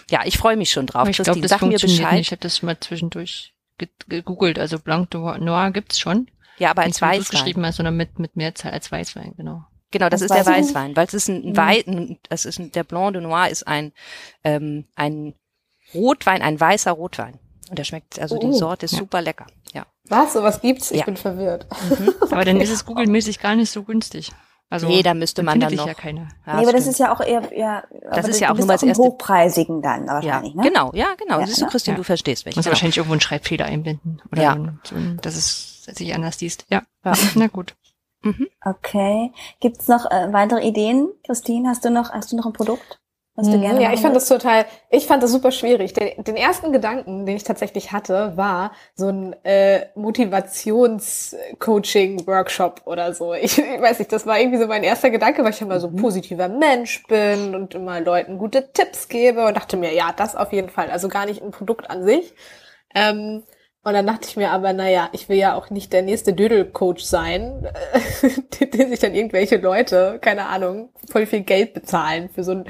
S2: Ja, ich freue mich schon drauf.
S4: Aber ich glaube, das
S2: sag mir Bescheid.
S4: nicht. Ich habe das mal zwischendurch ge- gegoogelt. Also Blanc de Noir gibt's schon.
S2: Ja, aber als Weißwein.
S4: geschrieben hast, sondern mit, mit Mehrzahl als Weißwein, genau.
S2: Genau, das
S5: Das
S2: ist der Weißwein, weil es ist ein, ein
S5: Mhm.
S2: Wein, das ist ein, der Blanc de Noir ist ein, ähm, ein Rotwein, ein weißer Rotwein. Und der schmeckt, also die
S3: Oh,
S2: Sorte ist
S4: ja.
S2: super lecker. Ja.
S3: Was? Sowas gibt's? Ich
S2: Ja.
S3: bin verwirrt.
S4: Aber dann ist es googelmäßig gar nicht so günstig. Also
S2: nee, da müsste man dann noch.
S4: ja keiner.
S2: Ja,
S5: nee, aber das
S2: stimmt.
S5: ist ja auch eher, ja, aber
S2: ist ja auch nur das
S5: im
S2: erste-
S5: Hochpreisigen dann
S2: ja,
S5: wahrscheinlich, ne?
S2: genau, ja, genau.
S5: Ja,
S2: Siehst du,
S5: ne?
S2: Christine,
S4: Ja.
S2: du verstehst mich.
S4: Muss
S2: Genau.
S4: wahrscheinlich irgendwo einen Schreibfehler einblenden. Oder
S2: Ja.
S4: so so dass es sich anders liest. Ja.
S2: Ja.
S4: Na gut.
S5: Okay. Gibt's noch äh, weitere Ideen? Christine, hast du noch, hast du noch ein Produkt, was du
S3: Mhm,
S5: gerne
S3: ja, ich fand das total, ich fand das super schwierig. Den, den ersten Gedanken, den ich tatsächlich hatte, war so ein äh, Motivations-Coaching-Workshop oder so. Ich, ich weiß nicht, das war irgendwie so mein erster Gedanke, weil ich immer so ein positiver Mensch bin und immer Leuten gute Tipps gebe und dachte mir, ja, das auf jeden Fall. Also gar nicht ein Produkt an sich. Ähm, und dann dachte ich mir aber, naja, ich will ja auch nicht der nächste Dödel-Coach sein, den den sich dann irgendwelche Leute, keine Ahnung, voll viel Geld bezahlen für so ein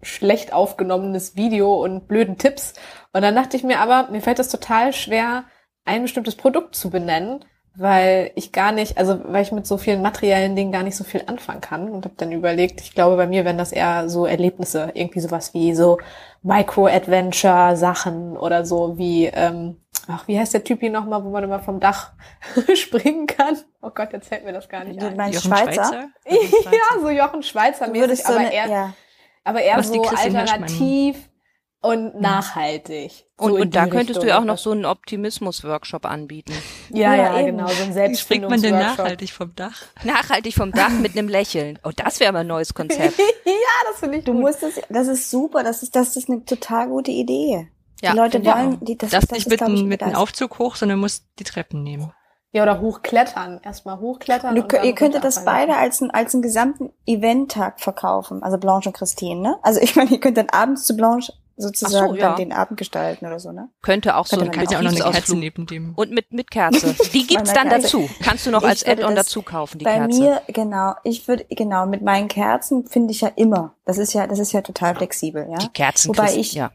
S3: schlecht aufgenommenes Video und blöden Tipps. Und dann dachte ich mir aber, mir fällt es total schwer, ein bestimmtes Produkt zu benennen, weil ich gar nicht, also weil ich mit so vielen materiellen Dingen gar nicht so viel anfangen kann und habe dann überlegt, ich glaube, bei mir wären das eher so Erlebnisse, irgendwie sowas wie so Micro-Adventure-Sachen oder so wie, ähm, ach, wie heißt der Typ hier nochmal, wo man immer vom Dach springen kann? Oh Gott, jetzt fällt mir das gar nicht
S5: Du
S3: ein.
S5: meinst
S4: Jochen
S5: Schweizer?
S3: Ja, so Jochen Schweizer mäßig,
S5: würdest so
S3: aber
S5: eine,
S3: eher,
S5: ja.
S3: aber eher so alternativ und nachhaltig.
S2: Und,
S3: So
S2: und da könntest du ja auch noch so einen Optimismus-Workshop anbieten.
S3: Ja,
S5: Ja,
S3: ja, genau, so ein
S4: Wie springt man denn nachhaltig vom Dach?
S2: Nachhaltig vom Dach mit einem Lächeln. Oh, das wäre aber ein neues Konzept.
S3: ja, das finde ich
S5: Du
S3: gut.
S5: musst es, das ist super, das ist, das ist eine total gute Idee.
S2: Ja,
S5: die Leute wollen, die, das,
S4: Darfst
S5: das
S4: nicht
S5: ist,
S4: mit,
S5: ich,
S4: mit einem
S5: das.
S4: Aufzug hoch, sondern musst die Treppen nehmen.
S3: Ja, oder hochklettern. Erstmal hochklettern.
S5: Du, ihr könntet das beide als, ein, als einen gesamten Eventtag verkaufen, also Blanche und Christine, ne? Also ich meine, ihr könnt dann abends zu Blanche sozusagen
S2: so, ja.
S5: dann den Abend gestalten oder so, ne?
S2: Könnte auch so
S5: Könnte
S4: Kannst ja auch noch eine Kerze neben dem.
S2: Und mit, mit Kerze. Die gibt's dann
S5: Kerze.
S2: dazu. Kannst du noch
S5: Ich
S2: als Add-on
S5: das-
S2: dazu kaufen, die
S5: Bei
S2: Kerze.
S5: mir, genau, ich würde, genau, mit meinen Kerzen finde ich ja immer. Das ist ja, das ist ja total flexibel, ja.
S2: Die Kerzen
S5: Wobei ich-
S2: ja.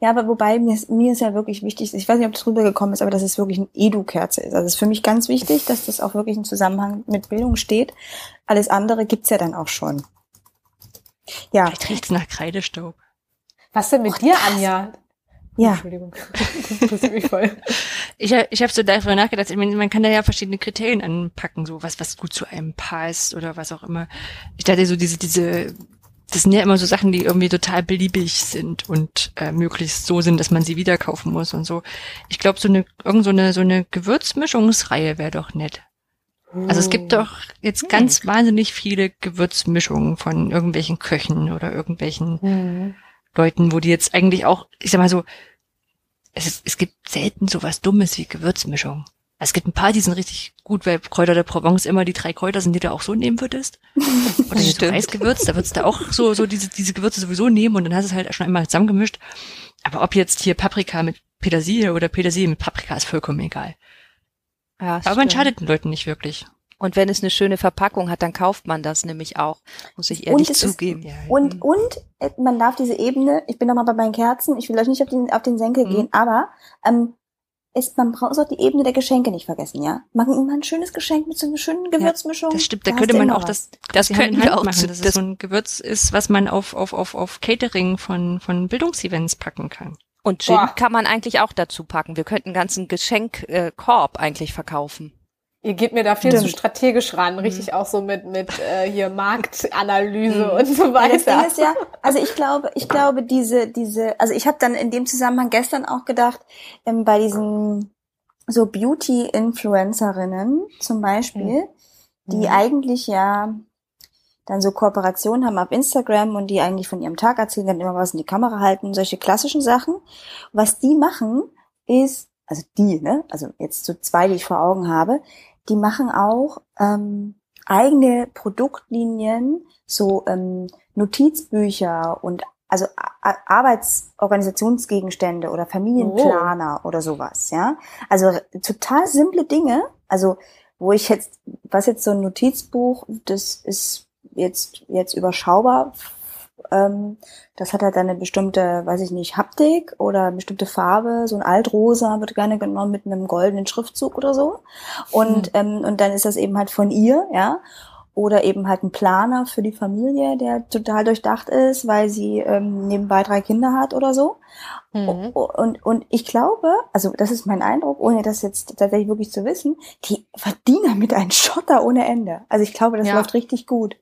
S5: Ja, aber wobei mir, ist- mir ist ja wirklich wichtig, ich weiß nicht, ob das rübergekommen ist, aber dass es wirklich eine Edu-Kerze ist. Also es ist für mich ganz wichtig, dass das auch wirklich im Zusammenhang mit Bildung steht. Alles andere gibt's ja dann auch schon. Ja,
S4: Vielleicht riecht's nach Kreidestaub.
S3: Was denn mit dir, Anja?
S5: ja.
S3: Entschuldigung. Das mich voll.
S4: Ich, hab- ich habe so darüber nachgedacht, ich meine, man kann da ja verschiedene Kriterien anpacken, so was, was gut zu einem passt oder was auch immer. Ich dachte so, diese, diese, das sind ja immer so Sachen, die irgendwie total beliebig sind und äh, möglichst so sind, dass man sie wieder kaufen muss und so. Ich glaube, so eine, irgend so eine, so eine Gewürzmischungsreihe wäre doch nett. Also es gibt doch jetzt ganz wahnsinnig viele Gewürzmischungen von irgendwelchen Köchen oder irgendwelchen
S3: Mhm.
S4: Leuten, wo die jetzt eigentlich auch, ich sag mal so, es, ist, es gibt selten sowas Dummes wie Gewürzmischung. Es gibt ein paar, die sind richtig gut, weil Kräuter der Provence immer die drei Kräuter sind, die du auch so nehmen würdest. Oder jetzt
S2: Stimmt.
S4: Reisgewürz, da würdest du auch so, so diese, diese Gewürze sowieso nehmen und dann hast du es halt schon einmal zusammengemischt. Aber ob jetzt hier Paprika mit Petersilie oder Petersilie mit Paprika ist vollkommen egal.
S2: Ja,
S4: Aber man schadet den Leuten nicht wirklich.
S2: Und wenn es eine schöne Verpackung hat, dann kauft man das nämlich auch, muss ich ehrlich
S5: ist-
S2: zugeben.
S4: Ja,
S5: Und, und äh, man darf diese Ebene, ich bin noch mal bei meinen Kerzen, ich will euch nicht auf den, auf den Senkel
S2: Mhm.
S5: gehen, aber ähm, ist, man braucht auch die Ebene der Geschenke nicht vergessen, ja? Machen immer ein schönes Geschenk mit so einer schönen Gewürzmischung.
S4: Das stimmt, da
S5: hast
S4: könnte man auch
S5: was.
S4: das,
S2: Das könnten wir auch
S4: machen,
S2: zu-
S4: dass es
S2: das-
S4: so ein Gewürz ist, was man auf, auf, auf, auf Catering von, von Bildungsevents packen kann.
S2: Und Gin
S3: Boah.
S2: kann man eigentlich auch dazu packen. Wir könnten einen ganzen Geschenkkorb äh, Korb eigentlich verkaufen.
S3: Ihr geht mir da viel
S5: Stimmt.
S3: zu strategisch ran, richtig auch so mit mit äh, hier Marktanalyse und so
S5: Ja, das Ding
S3: weiter.
S5: ist ja, also ich glaube, ich glaube, diese, diese, also ich habe dann in dem Zusammenhang gestern auch gedacht, ähm, bei diesen so Beauty-Influencerinnen zum Beispiel, die
S3: Mhm.
S5: eigentlich ja dann so Kooperationen haben auf Instagram und die eigentlich von ihrem Tag erzählen, dann immer was in die Kamera halten, solche klassischen Sachen. Was die machen, ist, also die, ne, also jetzt so zwei, die ich vor Augen habe, die machen auch ähm, eigene Produktlinien, so ähm, Notizbücher und also Arbeitsorganisationsgegenstände oder Familienplaner oder sowas, ja. Also total simple Dinge, also wo ich jetzt, was jetzt so ein Notizbuch, das ist jetzt jetzt überschaubar. Ähm, das hat halt eine bestimmte, weiß ich nicht, Haptik oder eine bestimmte Farbe. So ein Altrosa wird gerne genommen mit einem goldenen Schriftzug oder so. Und ähm, und dann ist das eben halt von ihr, ja. Oder eben halt ein Planer für die Familie, der total durchdacht ist, weil sie ähm, nebenbei drei Kinder hat oder so.
S3: Mhm.
S5: Und, und ich glaube, also das ist mein Eindruck, ohne das jetzt tatsächlich wirklich zu wissen, die verdienen damit einen Schotter ohne Ende. Also ich glaube, das
S3: Ja.
S5: läuft richtig gut.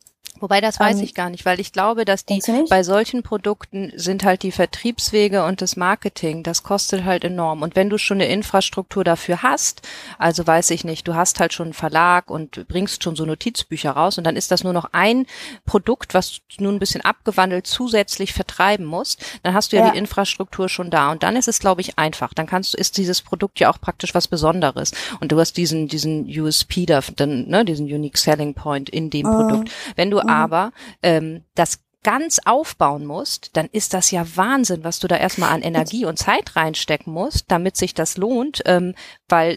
S2: Wobei das weiß
S5: Ähm,
S2: ich gar nicht, weil ich glaube, dass die bei solchen Produkten sind halt die Vertriebswege und das Marketing, das kostet halt enorm. Und wenn du schon eine Infrastruktur dafür hast, also weiß ich nicht, du hast halt schon einen Verlag und bringst schon so Notizbücher raus und dann ist das nur noch ein Produkt, was du nun ein bisschen abgewandelt zusätzlich vertreiben musst, dann hast du ja,
S5: Ja.
S2: die Infrastruktur schon da und dann ist es, glaube ich, einfach. Dann kannst du, ist dieses Produkt ja auch praktisch was Besonderes und du hast diesen, diesen USP da, dann, ne, diesen Unique Selling Point in dem
S5: Mhm.
S2: Produkt. Wenn du aber ähm, das ganz aufbauen musst, dann ist das ja Wahnsinn, was du da erstmal an Energie und Zeit reinstecken musst, damit sich das lohnt, ähm, weil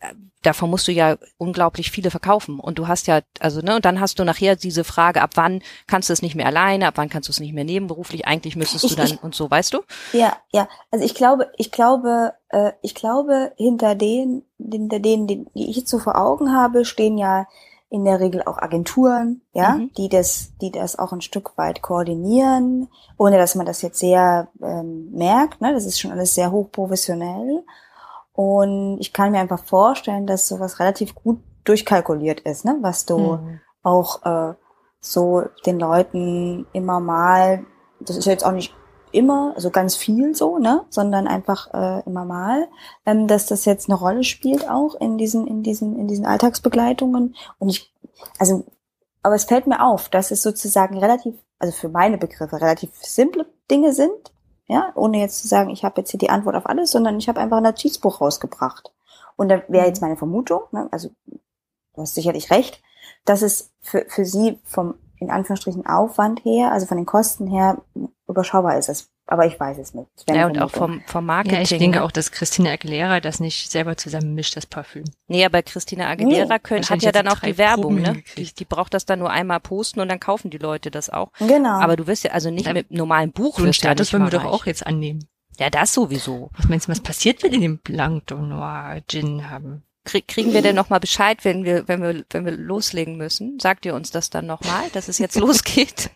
S2: äh, davon musst du ja unglaublich viele verkaufen. Und du hast ja, also, ne, und dann hast du nachher diese Frage, ab wann kannst du es nicht mehr alleine, ab wann kannst du es nicht mehr nebenberuflich, eigentlich müsstest du
S5: Ich-
S2: dann
S5: ich-
S2: und so, weißt du?
S5: Ja, ja. Also ich glaube, ich glaube, äh, ich glaube, hinter denen, hinter denen, die ich jetzt so vor Augen habe, stehen ja in der Regel auch Agenturen, ja,
S2: Mhm.
S5: die das, die das auch ein Stück weit koordinieren, ohne dass man das jetzt sehr ähm, merkt. Ne? Das ist schon alles sehr hochprofessionell. Und ich kann mir einfach vorstellen, dass sowas relativ gut durchkalkuliert ist, ne? was du
S3: Mhm.
S5: auch äh, so den Leuten immer mal, das ist jetzt auch nicht immer, also ganz viel so, ne, sondern einfach äh, immer mal, ähm, dass das jetzt eine Rolle spielt auch in diesen, in diesen, in diesen Alltagsbegleitungen. Und ich, also, aber es fällt mir auf, dass es sozusagen relativ, also für meine Begriffe relativ simple Dinge sind, ja, ohne jetzt zu sagen, ich habe jetzt hier die Antwort auf alles, sondern ich habe einfach ein Notizbuch rausgebracht. Und da wäre jetzt meine Vermutung, ne, also du hast sicherlich recht, dass es für, für sie vom, in Anführungsstrichen, Aufwand her, also von den Kosten her, überschaubar ist. Das, aber ich weiß es nicht.
S2: Ja, und auch vom, vom Marketing.
S4: Ja, ich denke
S2: ne?
S4: auch, dass Christina Aguilera das nicht selber zusammenmischt, das Parfüm.
S2: Nee, aber Christina Aguilera
S5: Nee.
S2: können, hat ja dann auch die Werbung,
S4: Proben
S2: ne? Die, die braucht das dann nur einmal posten und dann kaufen die Leute das auch.
S5: Genau.
S2: Aber du wirst ja also nicht
S4: Ja,
S2: mit normalem Buch
S4: So einen
S2: ja
S4: Status
S2: nicht
S4: wollen wir
S2: mal
S4: doch
S2: reich.
S4: auch jetzt annehmen.
S2: Ja, das sowieso.
S4: Was meinst du, was passiert, wenn wir den de Noir Gin haben?
S2: Krieg, kriegen wir denn noch mal Bescheid, wenn wir, wenn wir, wenn wir loslegen müssen? Sagt ihr uns das dann noch mal, dass es jetzt losgeht?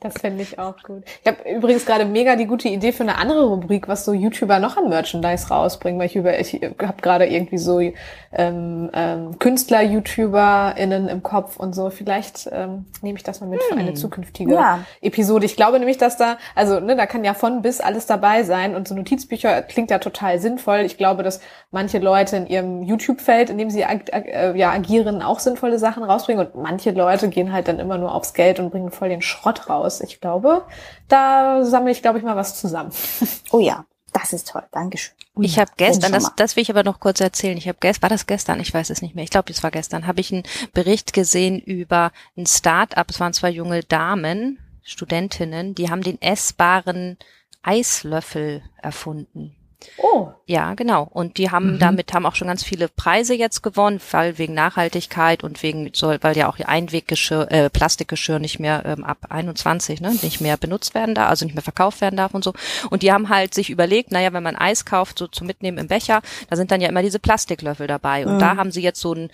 S3: Das fände ich auch gut. Ich habe übrigens gerade mega die gute Idee für eine andere Rubrik, was so YouTuber noch an Merchandise rausbringen, weil ich über ich habe gerade irgendwie so ähm, ähm, Künstler, YouTuberInnen im Kopf und so. Vielleicht ähm, nehme ich das mal mit für eine
S2: Hm.
S3: zukünftige
S5: Ja.
S3: Episode. Ich glaube nämlich, dass da, also ne, da kann ja von bis alles dabei sein und so Notizbücher klingt ja total sinnvoll. Ich glaube, dass manche Leute in ihrem YouTube-Feld, in dem sie ag ag äh, ja, agieren, auch sinnvolle Sachen rausbringen und manche Leute gehen halt dann immer nur aufs Geld und bringen voll den Schrott raus. Ich glaube, da sammle ich, glaube ich, mal was zusammen.
S5: Oh ja, das ist toll. Dankeschön.
S2: Ich habe gestern, das, das will ich aber noch kurz erzählen. Ich habe gestern, war das gestern? Ich weiß es nicht mehr. Ich glaube, es war gestern. Habe ich einen Bericht gesehen über ein Start-up. Es waren zwei junge Damen, Studentinnen, die haben den essbaren Eislöffel erfunden.
S3: Oh,
S2: Ja, genau. Und die haben damit haben auch schon ganz viele Preise jetzt gewonnen, weil wegen Nachhaltigkeit und wegen soll, weil ja auch ihr Einweggeschirr, äh, Plastikgeschirr nicht mehr ähm, ab 21, ne, nicht mehr benutzt werden darf, also nicht mehr verkauft werden darf und so. Und die haben halt sich überlegt, naja, wenn man Eis kauft, so zum Mitnehmen im Becher, da sind dann ja immer diese Plastiklöffel dabei. Und da haben sie jetzt so ein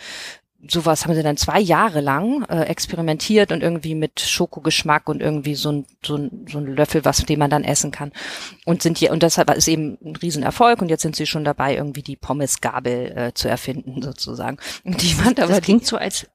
S2: sowas haben sie dann zwei Jahre lang äh, experimentiert und irgendwie mit Schokogeschmack und irgendwie so ein, so ein, so ein Löffel, was, den man dann essen kann. Und sind hier, und deshalb ist eben ein Riesenerfolg und jetzt sind sie schon dabei, irgendwie die Pommesgabel äh, zu erfinden, sozusagen. Und die fand aber
S4: Das
S2: die,
S4: klingt so, als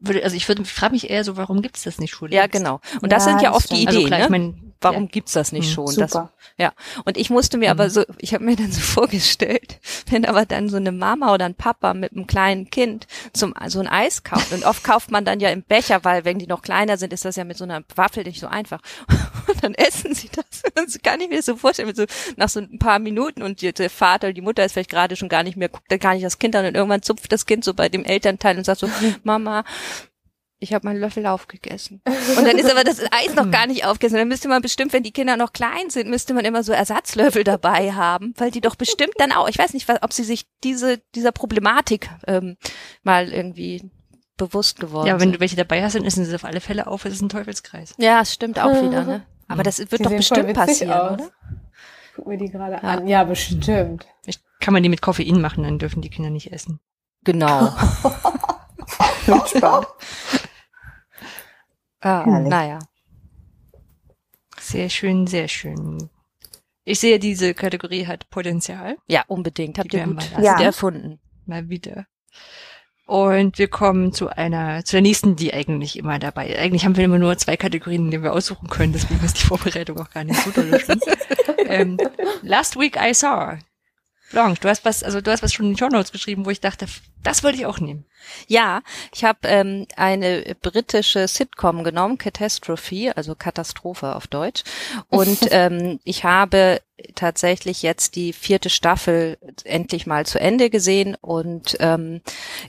S4: würde, also ich würde, frage mich eher so, warum gibt's das nicht schon?
S2: ja, genau. Und das
S5: Ja,
S2: sind ja
S5: das
S2: oft die. Ideen,
S4: Also klar,
S2: ne?
S4: ich mein,
S2: Warum
S4: ja.
S2: gibt's das nicht
S4: Mhm,
S2: schon? Das,
S5: super.
S2: ja. Und ich musste mir aber so, ich habe mir dann so vorgestellt, wenn aber dann so eine Mama oder ein Papa mit einem kleinen Kind zum so ein Eis kauft und oft kauft man dann ja im Becher, weil wenn die noch kleiner sind, ist das ja mit so einer Waffel nicht so einfach. Und dann essen sie das. Das kann ich mir so vorstellen, so nach so ein paar Minuten und die- der Vater oder die Mutter ist vielleicht gerade schon gar nicht mehr, guckt dann gar nicht das Kind an und irgendwann zupft das Kind so bei dem Elternteil und sagt so, Mama, ich habe meinen Löffel aufgegessen. Und dann ist aber das Eis noch gar nicht aufgegessen. Dann müsste man bestimmt, wenn die Kinder noch klein sind, müsste man immer so Ersatzlöffel dabei haben, weil die doch bestimmt dann auch, ich weiß nicht, ob sie sich diese dieser Problematik ähm, mal irgendwie bewusst geworden
S4: Ja, aber wenn
S2: sind.
S4: du welche dabei hast, dann essen sie auf alle Fälle auf, es ist ein Teufelskreis.
S2: Ja, es stimmt auch wieder, ne? Aber das wird
S3: die
S2: doch bestimmt passieren,
S3: aus.
S2: oder?
S3: Guck mir die gerade an. Ja, bestimmt.
S4: Vielleicht kann man die mit Koffein machen, dann dürfen die Kinder nicht essen.
S2: Genau.
S5: Spannend.
S2: Ah,
S5: Herrlich.
S2: naja.
S4: Sehr schön, sehr schön. Ich sehe, diese Kategorie hat Potenzial.
S2: Ja, unbedingt. Habt
S4: Die
S2: ihr gut
S4: mal
S5: Ja.
S2: erfunden.
S4: Mal wieder. Und wir kommen zu einer, zu der nächsten, die eigentlich immer dabei. Eigentlich haben wir immer nur zwei Kategorien, in denen wir aussuchen können, deswegen ist die Vorbereitung auch gar nicht so doll schlimm. ähm, Last week I saw. Blanche, du hast was, also du hast was schon in den Show Notes geschrieben, wo ich dachte, das wollte ich auch nehmen.
S2: Ja, ich habe ähm, eine britische Sitcom genommen, Catastrophe, also Katastrophe auf Deutsch. Und ähm, ich habe tatsächlich jetzt die vierte Staffel endlich mal zu Ende gesehen und ähm,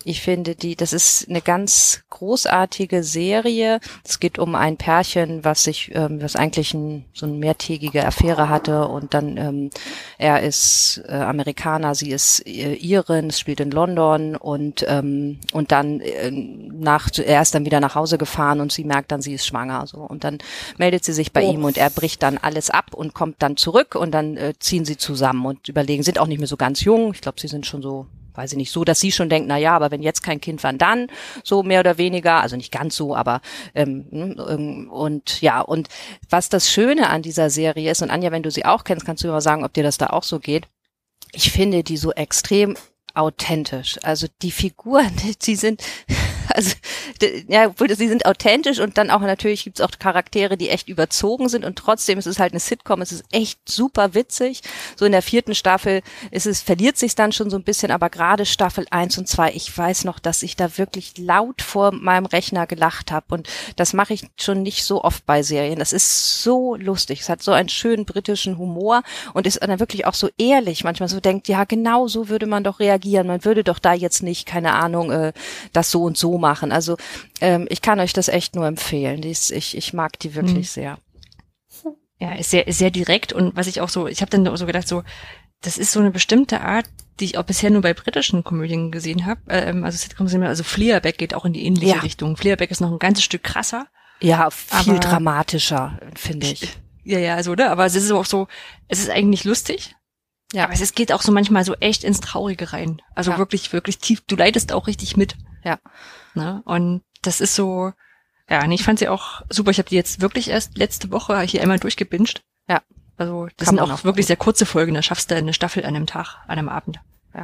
S2: ich finde die, das ist eine ganz großartige Serie. Es geht um ein Pärchen, was sich, ähm, was eigentlich ein, so eine mehrtägige Affäre hatte und dann ähm, er ist äh, Amerikaner, sie ist äh, Irin, es spielt in London und ähm, und dann äh, nach er ist dann wieder nach Hause gefahren und sie merkt dann, sie ist schwanger so und dann meldet sie sich bei
S3: Oh.
S2: ihm und er bricht dann alles ab und kommt dann zurück und dann äh, ziehen sie zusammen und überlegen, sind auch nicht mehr so ganz jung, ich glaube, sie sind schon so weiß ich nicht, so, dass sie schon denkt, na ja, aber wenn jetzt kein Kind, wann dann? So mehr oder weniger, also nicht ganz so, aber ähm, ähm, und ja, und was das Schöne an dieser Serie ist, und Anja, wenn du sie auch kennst, kannst du mir mal sagen, ob dir das da auch so geht. Ich finde die so extrem authentisch. Also die Figuren, die sind, also ja, sie sind authentisch und dann auch natürlich gibt's auch Charaktere, die echt überzogen sind und trotzdem ist es halt eine Sitcom, es ist echt super witzig. So in der vierten Staffel ist es, verliert sich dann schon so ein bisschen, aber gerade Staffel eins und zwei, ich weiß noch, dass ich da wirklich laut vor meinem Rechner gelacht habe und das mache ich schon nicht so oft bei Serien. Das ist so lustig. Es hat so einen schönen britischen Humor und ist dann wirklich auch so ehrlich. Manchmal so denkt, ja, genau so würde man doch reagieren. Man würde doch da jetzt nicht, keine Ahnung, äh, das so und so machen. Also ähm, ich kann euch das echt nur empfehlen. Die ist, ich, ich mag die wirklich sehr.
S4: Ja, ist sehr, ist sehr direkt und was ich auch so, ich habe dann so gedacht, so, das ist so eine bestimmte Art, die ich auch bisher nur bei britischen Komödien gesehen habe. Ähm, also Sitcoms also Fleabag geht auch in die ähnliche
S2: Ja.
S4: Richtung. Fleabag ist noch ein ganzes Stück krasser.
S2: Ja, viel
S4: Aber-
S2: dramatischer, finde ich.
S4: Ja, ja, also, ne? Aber es ist auch so, es ist eigentlich lustig.
S2: Ja.
S4: Aber es geht auch so manchmal so echt ins Traurige rein. Also
S2: Ja.
S4: wirklich, wirklich tief. Du leidest auch richtig mit.
S2: Ja.
S4: Ne? Und das ist so, Ja, und ich fand sie auch super. Ich habe die jetzt wirklich erst letzte Woche hier einmal durchgebinged.
S2: Ja.
S4: Also das
S2: Kann
S4: sind auch
S2: auch
S4: wirklich sehr kurze Folgen. Da schaffst du eine Staffel an einem Tag, an einem Abend.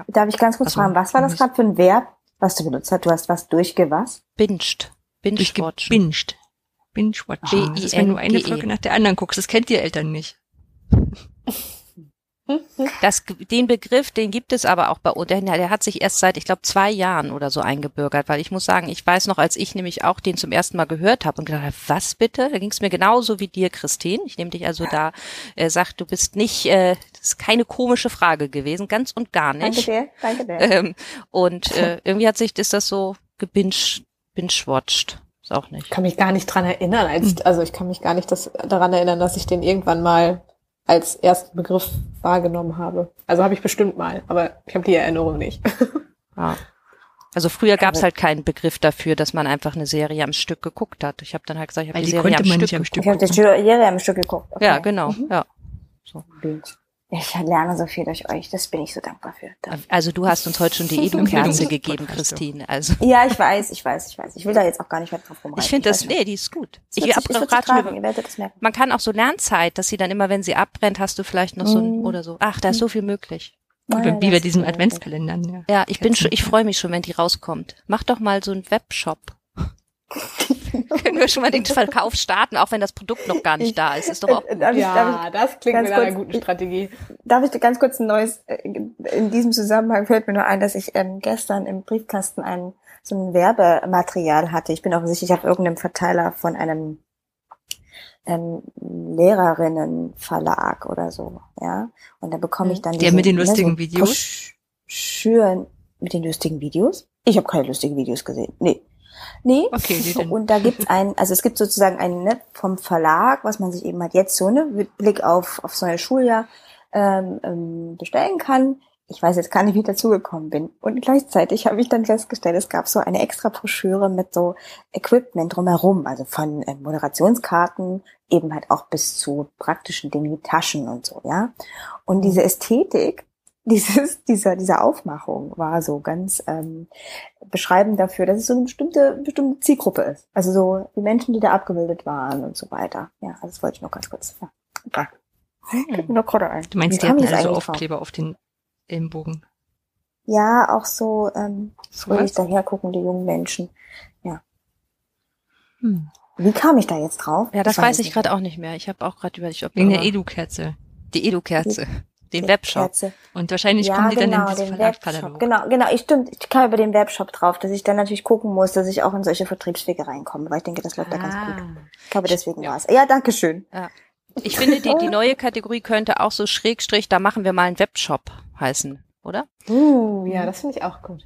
S5: Darf ich ganz kurz
S4: Also,
S5: fragen, was war das gerade für ein Verb, was du benutzt hast? Du hast was durchgewasst?
S2: Binged. Binge-watchen.
S4: Durchgebinged. Binge-watch.
S2: B-I-N-G-E.
S4: Das ist, wenn du eine Folge nach der anderen guckst. Das kennt ihr Eltern nicht.
S2: Das, den Begriff, den gibt es aber auch bei uns. Der, der hat sich erst seit, ich glaube, zwei Jahren oder so eingebürgert, weil ich muss sagen, ich weiß noch, als ich nämlich auch den zum ersten Mal gehört habe und gedacht habe, was bitte? Da ging es mir genauso wie dir, Christine. Ich nehme dich also da, äh, sagt, du bist nicht, äh, das ist keine komische Frage gewesen, ganz und gar
S5: Danke
S2: nicht.
S5: dir, danke dir.
S2: Ähm, und äh, irgendwie hat sich, ist das so gebinged, binge-watched. Ist auch nicht.
S3: Ich kann mich gar nicht dran erinnern, als, also ich kann mich gar nicht das, daran erinnern, dass ich den irgendwann mal als ersten Begriff wahrgenommen habe. Also habe ich bestimmt mal, aber ich habe die Erinnerung nicht.
S2: Ja. Also früher gab es halt keinen Begriff dafür, dass man einfach eine Serie am Stück geguckt hat. Ich habe dann halt gesagt, ich habe die
S4: die
S2: Serie am Stück
S4: am
S2: geguckt.
S5: ich habe die Serie am Stück geguckt. Okay.
S2: Ja, genau. Ja.
S5: Bild. Ich lerne so viel durch euch, das bin ich so dankbar für.
S2: Also du hast uns heute schon die Edu-Kerze gegeben. Christine. Also
S5: Ja, ich weiß, ich weiß, ich weiß. Ich will da jetzt auch gar nicht weiter drauf rumreiten.
S2: ich finde das, nee, die ist gut.
S5: Es
S2: Ich
S5: wird
S2: hab
S5: sich- es wird
S2: grad
S5: sich
S2: schon über-
S5: ihr werdet es merken.
S2: man kann auch so Lernzeit, dass sie dann immer, wenn sie abbrennt, hast du vielleicht noch so ein
S5: Mhm.
S2: oder so. Ach, da ist so viel möglich.
S5: Ja,
S4: wie bei
S5: das-
S4: diesen Adventskalendern. Ja.
S2: Ja, ich bin schon, ich freue mich schon, wenn die rauskommt. Mach doch mal so einen Webshop. Können wir schon mal den Verkauf starten, auch wenn das Produkt noch gar nicht da ist. Ist doch auch.
S5: Äh, Darf ich, darf
S3: ja, das klingt
S5: ganz
S3: mir nach einer
S5: kurz-
S3: guten Strategie.
S5: Darf ich ganz kurz ein neues, äh, in diesem Zusammenhang fällt mir nur ein, dass ich ähm, gestern im Briefkasten ein, so ein Werbematerial hatte. Ich bin offensichtlich auf irgendeinem Verteiler von einem ähm, Lehrerinnenverlag oder so, ja. Und da bekomme ich dann
S4: Der mit den lustigen
S5: ne, so
S4: Videos?
S5: Broschüren mit den lustigen Videos? Ich habe keine lustigen Videos gesehen. Nee. Nee.
S4: Okay, denn?
S5: Und da gibt's ein, also es gibt sozusagen einen ne, vom Verlag, was man sich eben halt jetzt so ne, mit Blick auf aufs neue Schuljahr ähm, ähm, bestellen kann. Ich weiß jetzt gar nicht, wie ich dazugekommen bin. Und gleichzeitig habe ich dann festgestellt, es gab so eine extra Broschüre mit so Equipment drumherum, also von äh, Moderationskarten eben halt auch bis zu praktischen Dingen wie Taschen und so, ja. Und diese Ästhetik dieses, dieser, dieser Aufmachung war so ganz ähm, beschreibend dafür, dass es so eine bestimmte, bestimmte Zielgruppe ist. Also so die Menschen, die da abgebildet waren und so weiter. Ja, also das wollte ich noch ganz kurz. Ja. Noch gerade ein.
S4: Du meinst, die hatten also? Aufkleber auf den Ellenbogen.
S5: Ja, auch so ähm, fröhlich
S4: Was?
S5: daherguckende junge Menschen.
S4: Hm.
S5: Wie kam ich da jetzt drauf?
S2: Ja, das
S5: Ich
S2: weiß ich gerade auch nicht mehr. Ich habe auch gerade überlegt, ob
S4: Wegen der Edu-Kerze.
S2: die Edu-Kerze, den Webshop.
S5: Kerze.
S4: Und wahrscheinlich
S5: ja,
S4: kommen die
S5: genau,
S4: dann in diesen
S5: den
S4: Verlagskatalog.
S5: Webshop. Genau, genau. Ich stimmt, ich kam über den Webshop drauf, dass ich dann natürlich gucken muss, dass ich auch in solche Vertriebswege reinkomme, weil ich denke, das läuft da ganz gut. Ich glaube, deswegen
S2: Ja.
S5: war es. Ja, danke schön.
S2: Ich finde, die, die neue Kategorie könnte auch so Schrägstrich, da machen wir mal einen Webshop heißen, oder?
S3: Uh, ja, das finde ich auch gut.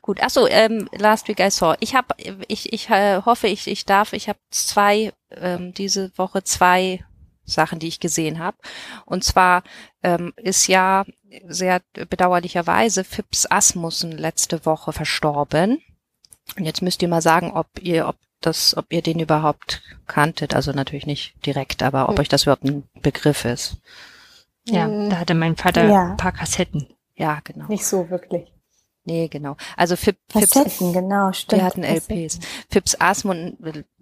S2: Gut, ach so, ähm, Last Week I Saw. Ich habe, ich, ich äh, hoffe, ich, ich darf, ich habe zwei, ähm, diese Woche zwei Sachen, die ich gesehen habe. Und zwar ähm, ist ja sehr bedauerlicherweise Phipps Asmussen letzte Woche verstorben. Und jetzt müsst ihr mal sagen, ob ihr, ob das, ob ihr den überhaupt kanntet. Also natürlich nicht direkt, aber ob
S3: Hm.
S2: euch das überhaupt ein Begriff ist.
S4: Ja,
S3: Hm.
S4: da hatte mein Vater
S5: Ja.
S4: ein paar Kassetten.
S2: Ja, genau.
S3: Nicht so wirklich.
S2: Nee, genau. Also Phip, Phipps,
S5: Kassetten, genau, stimmt.
S2: Wir hatten LPs. Phipps Asmussen,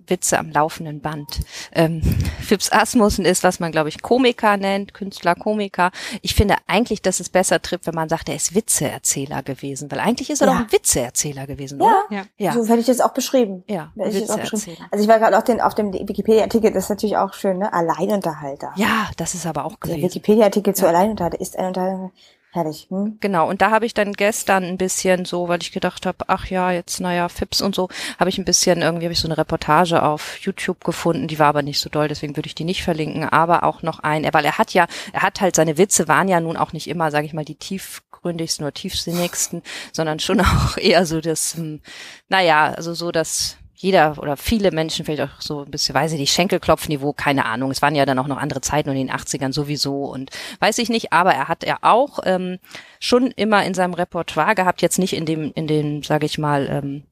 S2: Witze am laufenden Band. Ähm, Phipps Asmussen ist, was man, glaube ich, Komiker nennt, Künstler, Komiker. Ich finde eigentlich, dass es besser trifft, wenn man sagt, er ist Witzeerzähler gewesen, weil eigentlich ist er
S5: Ja.
S2: doch ein Witzeerzähler gewesen,
S5: Ja.
S2: oder?
S4: Ja.
S2: Ja.
S5: So hätte ich das auch beschrieben.
S2: Ja,
S5: ich das auch beschrieben. Also ich war gerade auf, den, auf dem Wikipedia-Artikel, das ist natürlich auch schön, ne? Alleinunterhalter.
S2: Ja, das ist aber auch
S5: Der
S2: gewesen.
S5: Wikipedia-Artikel zu Alleinunterhalter ist ein Unterhalter. Herrlich. Hm?
S2: Genau, und da habe ich dann gestern ein bisschen so, weil ich gedacht habe, ach ja, jetzt naja, Fips und so, habe ich ein bisschen, irgendwie habe ich so eine Reportage auf YouTube gefunden, die war aber nicht so doll, deswegen würde ich die nicht verlinken, aber auch noch ein, weil er hat ja, er hat halt, seine Witze waren ja nun auch nicht immer, sage ich mal, die tiefgründigsten oder tiefsinnigsten, sondern schon auch eher so das, hm, naja, also so das jeder oder viele Menschen vielleicht auch so ein bisschen, weiß ich nicht, Schenkelklopfniveau, keine Ahnung. Es waren ja dann auch noch andere Zeiten und in den 80ern sowieso und weiß ich nicht, aber er hat er auch ähm, schon immer in seinem Repertoire gehabt, jetzt nicht in dem, in den, sage ich mal, ähm,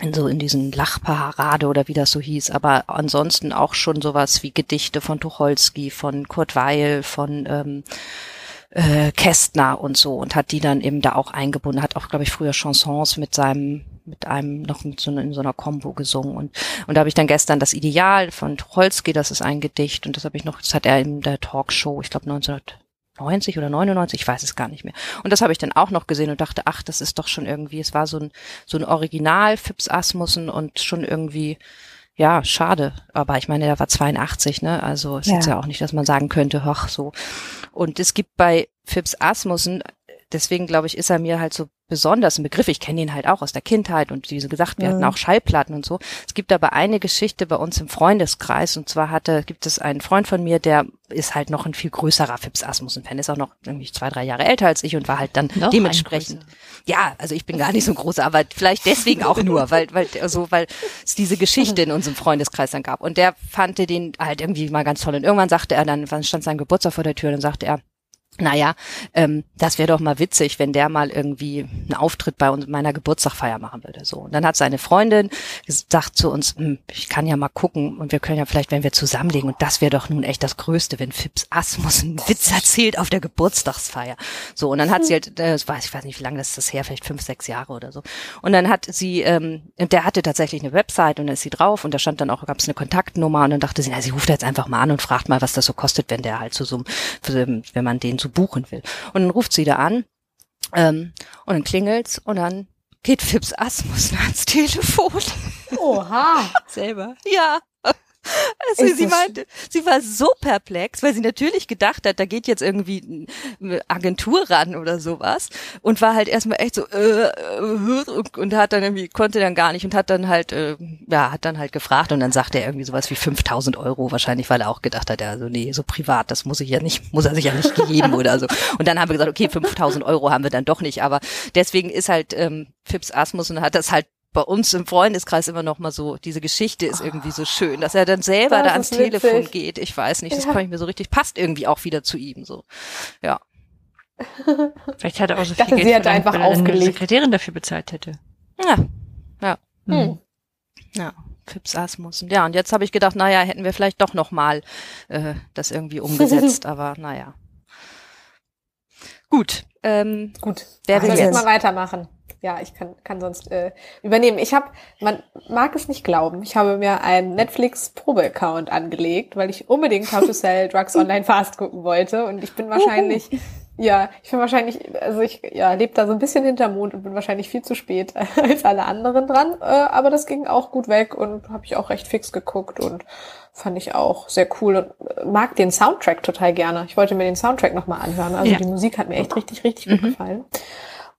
S2: in so in diesen Lachparade oder wie das so hieß, aber ansonsten auch schon sowas wie Gedichte von Tucholsky, von Kurt Weil, von ähm, äh, Kästner und so und hat die dann eben da auch eingebunden, hat auch, glaube ich, früher Chansons mit seinem mit einem noch mit so, in so einer Combo gesungen und und da habe ich dann gestern das Ideal von Tucholsky, das ist ein Gedicht und das habe ich noch, das hat er in der Talkshow, ich glaube 1990 oder 99, ich weiß es gar nicht mehr. Und das habe ich dann auch noch gesehen und dachte, ach, das ist doch schon irgendwie, es war so ein so ein Original Phipps Asmussen und schon irgendwie ja, schade. Aber ich meine, der war 82, ne? Also es ja. ist ja auch nicht, dass man sagen könnte, hoch, so. Und es gibt bei Phipps Asmussen, deswegen glaube ich, ist er mir halt so besonders ein Begriff. Ich kenne ihn halt auch aus der Kindheit und wie gesagt, wir ja. hatten auch Schallplatten und so. Es gibt aber eine Geschichte bei uns im Freundeskreis und zwar hatte, gibt es einen Freund von mir, der ist halt noch ein viel größerer Fips Asmussen-Fan, ist auch noch irgendwie zwei, drei Jahre älter als ich und war halt dann noch dementsprechend. Ja, also ich bin gar nicht so ein großer, aber vielleicht deswegen auch nur, weil, weil, so, weil es diese Geschichte in unserem Freundeskreis dann gab. Und der fand den halt irgendwie mal ganz toll. Und irgendwann sagte er dann, wann stand sein Geburtstag vor der Tür, dann sagte er, naja, ähm, das wäre doch mal witzig, wenn der mal irgendwie einen Auftritt bei uns meiner Geburtstagfeier machen würde. So. Und dann hat seine Freundin gesagt zu uns, hm, ich kann ja mal gucken und wir können ja vielleicht, wenn wir zusammenlegen, und das wäre doch nun echt das Größte, wenn Fips Asmus einen Witz erzählt auf der Geburtstagsfeier. So, und dann hat sie halt, äh, das weiß, ich weiß nicht, wie lange das ist das her, vielleicht fünf, sechs Jahre oder so. Und dann hat sie, ähm, und der hatte tatsächlich eine Website und da ist sie drauf und da stand dann auch, gab es eine Kontaktnummer und dann dachte sie, na, sie ruft jetzt einfach mal an und fragt mal, was das so kostet, wenn der halt zu so, wenn man den so buchen will. Und dann ruft sie da an ähm, und dann klingelt's und dann geht Fips Asmus ans Telefon.
S3: Oha.
S2: Selber. Ja. Also sie meinte, sie war so perplex, weil sie natürlich gedacht hat, da geht jetzt irgendwie eine Agentur ran oder sowas und war halt erstmal echt so äh, äh, und hat dann irgendwie konnte dann gar nicht und hat dann halt äh, ja hat dann halt gefragt und dann sagte er irgendwie sowas wie 5000 Euro wahrscheinlich, weil er auch gedacht hat, ja so nee so privat, das muss ich ja nicht, muss er sich ja nicht geben oder so. Und dann haben wir gesagt, okay 5000 Euro haben wir dann doch nicht, aber deswegen ist halt ähm, Fips Asmus und hat das halt bei uns im Freundeskreis immer noch mal so, diese Geschichte ist irgendwie so schön, dass er dann selber das da ans Telefon witzig. geht. Ich weiß nicht, das ja. kann ich mir so richtig, passt irgendwie auch wieder zu ihm, so. Ja.
S4: Vielleicht hat er auch so
S3: viel
S4: dachte,
S3: Geld sie hat einfach weil aufgelegt. eine
S4: Sekretärin dafür bezahlt hätte.
S2: Ja. Ja. Hm. Ja. Fips Asmussen. Ja, und jetzt habe ich gedacht, naja, hätten wir vielleicht doch noch mal äh, das irgendwie umgesetzt, aber naja. Gut. Ähm,
S3: Gut. Wer will jetzt mal weitermachen? Ja, ich kann, kann sonst äh, übernehmen. Ich habe, man mag es nicht glauben, ich habe mir einen Netflix-Probe-Account angelegt, weil ich unbedingt How to Sell Drugs Online Fast gucken wollte. Und ich bin wahrscheinlich, ja, ich bin wahrscheinlich, also ich ja, lebe da so ein bisschen hinterm Mond und bin wahrscheinlich viel zu spät als alle anderen dran. Äh, aber das ging auch gut weg und habe ich auch recht fix geguckt und fand ich auch sehr cool und äh, mag den Soundtrack total gerne. Ich wollte mir den Soundtrack nochmal anhören. Also ja. die Musik hat mir echt richtig, richtig gut mhm. gefallen.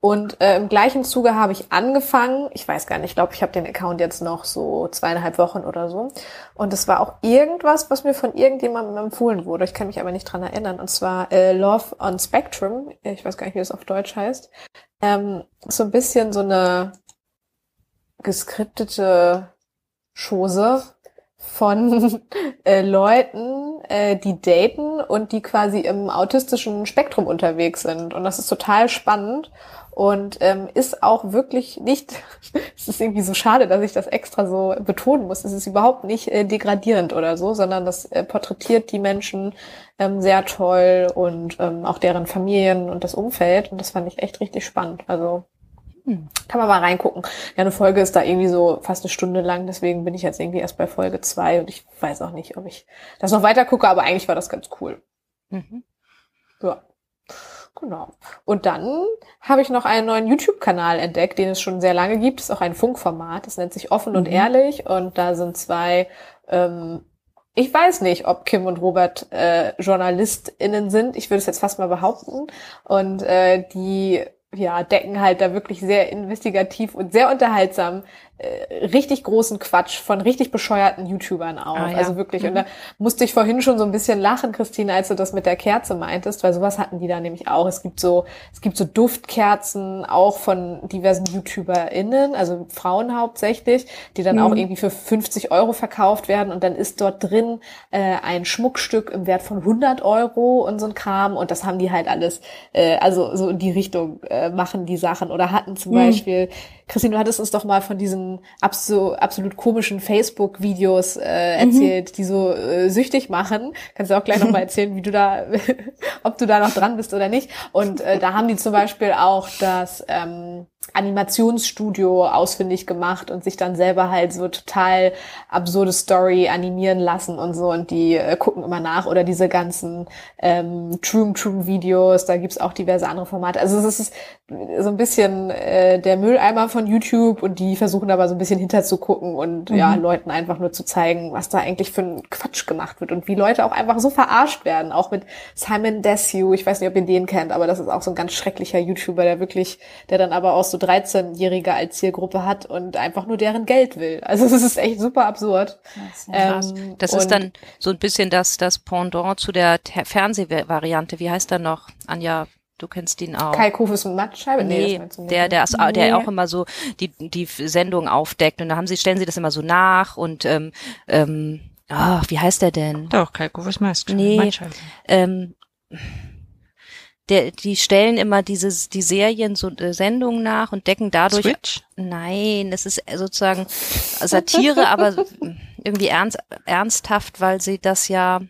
S3: Und äh, im gleichen Zuge habe ich angefangen, ich weiß gar nicht, ich glaube, ich habe den Account jetzt noch so zweieinhalb Wochen oder so. Und es war auch irgendwas, was mir von irgendjemandem empfohlen wurde. Ich kann mich aber nicht dran erinnern. Und zwar äh, Love on Spectrum. Ich weiß gar nicht, wie das auf Deutsch heißt. Ähm, so ein bisschen so eine geskriptete Chose von äh, Leuten, äh, die daten und die quasi im autistischen Spektrum unterwegs sind. Und das ist total spannend und ähm, ist auch wirklich nicht, es ist irgendwie so schade, dass ich das extra so betonen muss, es ist überhaupt nicht äh, degradierend oder so, sondern das äh, porträtiert die Menschen ähm, sehr toll und ähm, auch deren Familien und das Umfeld und das fand ich echt richtig spannend. Also hm. kann man mal reingucken. Ja, eine Folge ist da irgendwie so fast eine Stunde lang, deswegen bin ich jetzt irgendwie erst bei Folge zwei und ich weiß auch nicht, ob ich das noch weiter gucke, aber eigentlich war das ganz cool. Mhm. Ja. Genau. Und dann habe ich noch einen neuen YouTube-Kanal entdeckt, den es schon sehr lange gibt. Das ist auch ein Funkformat. Das nennt sich Offen und mhm. Ehrlich. Und da sind zwei, ähm, ich weiß nicht, ob Kim und Robert äh, JournalistInnen sind. Ich würde es jetzt fast mal behaupten. Und äh, die ja, decken halt da wirklich sehr investigativ und sehr unterhaltsam richtig großen Quatsch von richtig bescheuerten YouTubern auf. Ah, ja. Also wirklich. Mhm. Und da musste ich vorhin schon so ein bisschen lachen, Christine, als du das mit der Kerze meintest, weil sowas hatten die da nämlich auch. Es gibt so, es gibt so Duftkerzen auch von diversen YouTuberInnen, also Frauen hauptsächlich, die dann mhm. auch irgendwie für 50 Euro verkauft werden und dann ist dort drin äh, ein Schmuckstück im Wert von 100 Euro und so ein Kram und das haben die halt alles, äh, also so in die Richtung äh, machen die Sachen oder hatten zum mhm. Beispiel Christine, du hattest uns doch mal von diesen absolut, absolut komischen Facebook-Videos äh, mhm. erzählt, mhm. die so äh, süchtig machen. Kannst du auch gleich noch mal erzählen, wie du da, ob du da noch dran bist oder nicht. Und äh, da haben die zum Beispiel auch das ähm, Animationsstudio ausfindig gemacht und sich dann selber halt so total absurde Story animieren lassen und so und die äh, gucken immer nach oder diese ganzen ähm, True True Videos, da gibt's auch diverse andere Formate. Also es ist so ein bisschen äh, der Mülleimer von YouTube und die versuchen aber so ein bisschen hinterzugucken und mhm. ja, Leuten einfach nur zu zeigen, was da eigentlich für ein Quatsch gemacht wird und wie Leute auch einfach so verarscht werden, auch mit Simon Desue, ich weiß nicht, ob ihr den kennt, aber das ist auch so ein ganz schrecklicher YouTuber, der wirklich, der dann aber auch so 13-Jährige als Zielgruppe hat und einfach nur deren Geld will. Also das ist echt super absurd.
S2: Das, ähm, das ist dann so ein bisschen das, das Pendant zu der Fernsehvariante. Wie heißt er noch? Anja, du kennst ihn auch.
S3: Kai Kufus und Mattscheibe?
S2: Nee, nee der, der, ist, nee. der auch immer so die, die Sendung aufdeckt und da haben sie, stellen sie das immer so nach und ähm, ähm, oh, wie heißt der denn?
S4: Doch, Kai Kufus Mattscheibe.
S2: Nee, ähm, der, die stellen immer dieses, die Serien, so äh, Sendungen nach und decken dadurch.
S4: Switch?
S2: Nein, das ist sozusagen Satire, aber irgendwie ernst, ernsthaft, weil sie das ja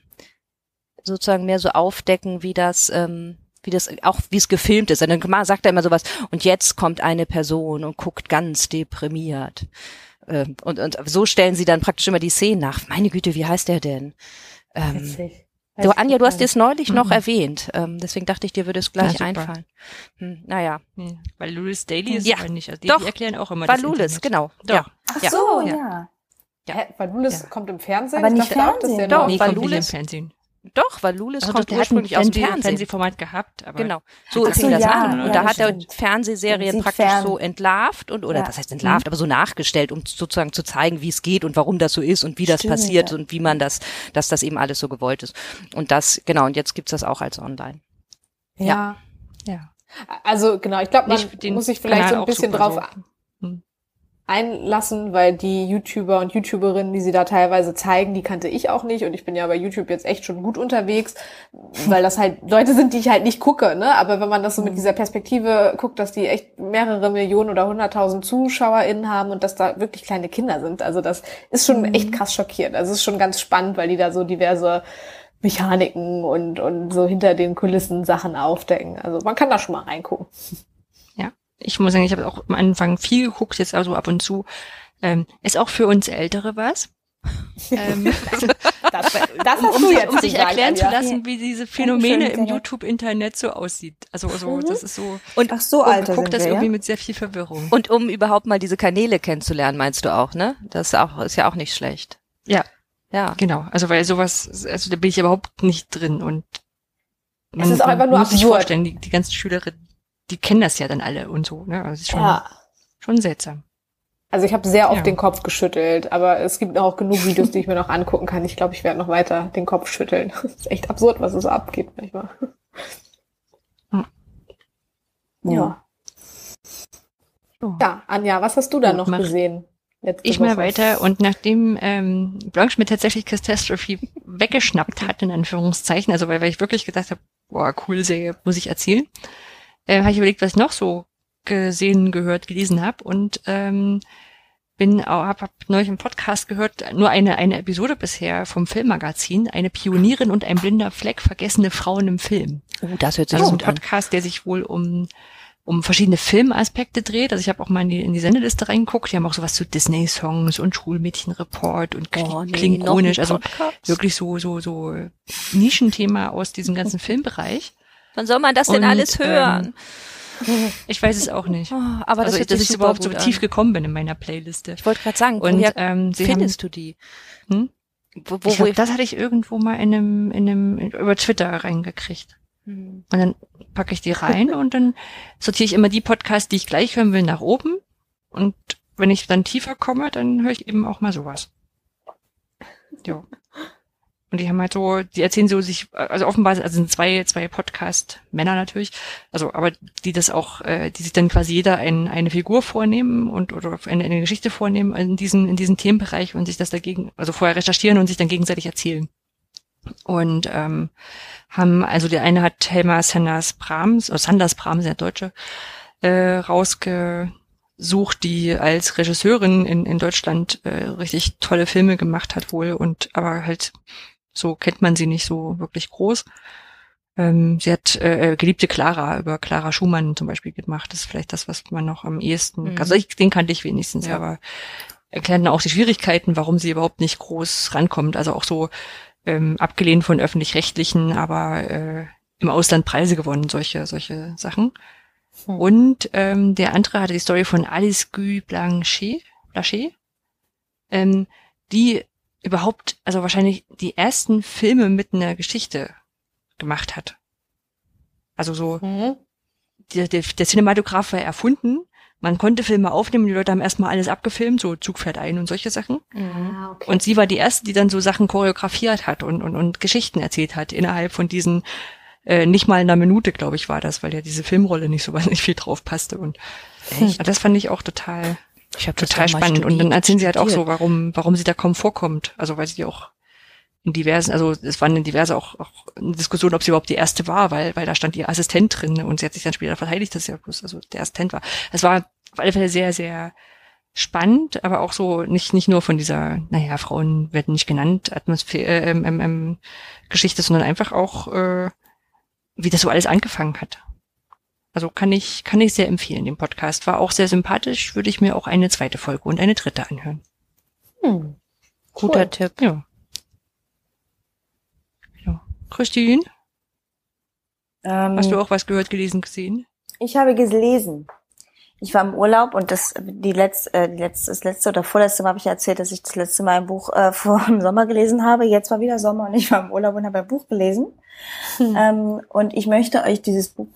S2: sozusagen mehr so aufdecken, wie das, ähm, wie das auch wie es gefilmt ist. Und dann sagt er immer sowas. Und jetzt kommt eine Person und guckt ganz deprimiert. Ähm, und, und so stellen sie dann praktisch immer die Szenen nach. Meine Güte, wie heißt der denn? Ähm, Du, Anja, du hast es neulich mhm. noch erwähnt, ähm, deswegen dachte ich, dir würde es gleich ja, einfallen. Hm, naja.
S4: Ja, weil Lulis Daily ist
S2: ja,
S4: nicht. Also
S2: die, doch,
S4: die erklären auch immer
S2: war das Lulis, genau. Doch. Ja.
S5: Ach so, ja. ja.
S3: ja. Hä, weil Lulis kommt im Fernsehen?
S5: Aber nicht Fernsehen.
S2: Doch,
S4: nee,
S2: weil
S4: Lulis, im Fernsehen.
S2: Doch, weil Lulis also kommt ursprünglich aus dem Fernsehen.
S4: Fernsehformat gehabt, aber
S2: genau. So fing so, das ja, an. Und ja, da hat er Fernsehserien praktisch fern. so entlarvt und oder ja. was heißt entlarvt, mhm. aber so nachgestellt, um sozusagen zu zeigen, wie es geht und warum das so ist und wie das stimmt, passiert ja. und wie man das, dass das eben alles so gewollt ist. Und das genau. Und jetzt gibt's das auch als Online.
S3: Ja. Ja. Also genau, ich glaube, man muss sich vielleicht Kanal so ein bisschen drauf so. Einlassen, weil die YouTuber und YouTuberinnen, die sie da teilweise zeigen, die kannte ich auch nicht und ich bin ja bei YouTube jetzt echt schon gut unterwegs, weil das halt Leute sind, die ich halt nicht gucke, ne? Aber wenn man das so mit mhm. dieser Perspektive guckt, dass die echt mehrere Millionen oder hunderttausend ZuschauerInnen haben und dass da wirklich kleine Kinder sind, also das ist schon mhm. echt krass schockierend. Also es ist schon ganz spannend, weil die da so diverse Mechaniken und, und so hinter den Kulissen Sachen aufdecken. Also man kann da schon mal reingucken
S4: ich muss sagen, ich habe auch am Anfang viel geguckt, jetzt also ab und zu. Ähm, ist auch für uns Ältere was. ähm,
S3: das, das
S4: um, um, um sich erklären zu lassen, wie diese Phänomene im YouTube-Internet so aussieht. Also, also mhm. das ist so.
S5: Und ach so alt
S4: guckt das wir, irgendwie ja? mit sehr viel Verwirrung.
S2: Und um überhaupt mal diese Kanäle kennenzulernen, meinst du auch, ne? Das ist auch ist ja auch nicht schlecht.
S4: Ja, ja. Genau. Also weil sowas, also da bin ich überhaupt nicht drin und
S3: man, es ist auch einfach nur
S4: muss
S3: absurd.
S4: sich vorstellen, die, die ganzen Schülerinnen die kennen das ja dann alle und so. Ne? Also ist schon, ja. schon seltsam.
S3: Also ich habe sehr oft ja. den Kopf geschüttelt, aber es gibt auch genug Videos, die ich mir noch angucken kann. Ich glaube, ich werde noch weiter den Kopf schütteln. Das ist echt absurd, was es so abgeht manchmal.
S5: Hm.
S3: Ja. ja. Ja, Anja, was hast du da noch mach gesehen?
S4: ich Woche? mal weiter und nachdem ähm, Blanche mir tatsächlich Catastrophe weggeschnappt hat, in Anführungszeichen, also weil, weil ich wirklich gedacht habe, boah, cool Serie, muss ich erzählen, äh, habe ich überlegt, was ich noch so gesehen, gehört, gelesen habe und ähm, bin auch hab, hab neulich im Podcast gehört, nur eine eine Episode bisher vom Filmmagazin, eine Pionierin und ein blinder Fleck, vergessene Frauen im Film.
S2: Oh, das hört sich
S4: also gut ein Podcast, der sich wohl um um verschiedene Filmaspekte dreht. Also ich habe auch mal in die, in die Sendeliste reingeguckt. Die haben auch sowas zu Disney-Songs und Schulmädchenreport und oh, nee, klingonisch. Also wirklich so so so Nischenthema aus diesem ganzen Filmbereich.
S2: Wann soll man das denn und, alles hören?
S4: Ähm, ich weiß es auch nicht. Oh,
S2: aber das
S4: also, dass ich überhaupt so tief gekommen bin in meiner Playliste.
S2: Ich wollte gerade sagen,
S4: und woher ähm, findest haben, du die? Hm? Wo, wo, glaub, das hatte ich irgendwo mal in einem, in einem über Twitter reingekriegt. Hm. Und dann packe ich die rein und dann sortiere ich immer die Podcasts, die ich gleich hören will, nach oben. Und wenn ich dann tiefer komme, dann höre ich eben auch mal sowas. Jo. Und die haben halt so, die erzählen so sich, also offenbar also sind zwei, zwei Podcast-Männer natürlich, also aber die das auch, äh, die sich dann quasi jeder ein, eine Figur vornehmen und oder eine, eine Geschichte vornehmen in diesen, in diesen Themenbereich und sich das dagegen, also vorher recherchieren und sich dann gegenseitig erzählen. Und ähm, haben, also der eine hat Helma Sanders Brahms, oder Sanders Brahms, der Deutsche, äh, rausgesucht, die als Regisseurin in, in Deutschland äh, richtig tolle Filme gemacht hat wohl und aber halt so kennt man sie nicht so wirklich groß. Ähm, sie hat äh, äh, Geliebte Clara über Clara Schumann zum Beispiel gemacht. Das ist vielleicht das, was man noch am ehesten,
S2: Mhm.
S4: also ich, den kannte ich wenigstens,
S2: Ja.
S4: aber erklärt dann auch die Schwierigkeiten, warum sie überhaupt nicht groß rankommt. Also auch so ähm, abgelehnt von öffentlich-rechtlichen, aber äh, im Ausland Preise gewonnen, solche, solche Sachen.
S3: Hm.
S4: Und ähm, der andere hatte die Story von Alice Guy Blanchet, Blanchet ähm, die überhaupt, also wahrscheinlich die ersten Filme mit einer Geschichte gemacht hat. Also so,
S3: Mhm.
S4: der, der, der Cinematograph war erfunden, man konnte Filme aufnehmen, die Leute haben erstmal alles abgefilmt, so Zug fährt ein und solche Sachen.
S2: Mhm.
S3: Ah, okay.
S4: Und sie war die erste, die dann so Sachen choreografiert hat und, und, und Geschichten erzählt hat innerhalb von diesen, äh, nicht mal einer Minute, glaube ich, war das, weil ja diese Filmrolle nicht so wahnsinnig viel drauf passte. Und
S2: Echt?
S4: das fand ich auch total,
S2: Ich habe
S4: total spannend. Und dann erzählen sie halt auch so,
S2: studiert.
S4: warum, warum sie da kaum vorkommt. Also weil sie auch in diversen, also es waren in diverse auch, auch eine Diskussion, ob sie überhaupt die erste war, weil, weil da stand ihr Assistent drin und sie hat sich dann später verteidigt, dass sie ja bloß also der Assistent war. Es war auf alle Fälle sehr, sehr spannend, aber auch so nicht, nicht nur von dieser, naja, Frauen werden nicht genannt, Atmosphäre, äh, ähm, ähm, ähm, Geschichte, sondern einfach auch, äh, wie das so alles angefangen hat. Also kann ich, kann ich sehr empfehlen, den Podcast. War auch sehr sympathisch, würde ich mir auch eine zweite Folge und eine dritte anhören.
S3: Hm.
S2: Guter
S3: Cool.
S2: Tipp.
S4: Ja. ja. Christine,
S5: Ähm,
S4: hast du auch was gehört, gelesen, gesehen?
S5: Ich habe gelesen. Ich war im Urlaub und das die letzte, äh, die letzte, das letzte oder vorletzte Mal habe ich erzählt, dass ich das letzte Mal ein Buch äh, vor dem Sommer gelesen habe. Jetzt war wieder Sommer und ich war im Urlaub und habe ein Buch gelesen.
S3: Hm.
S5: Ähm, und ich möchte euch dieses Buch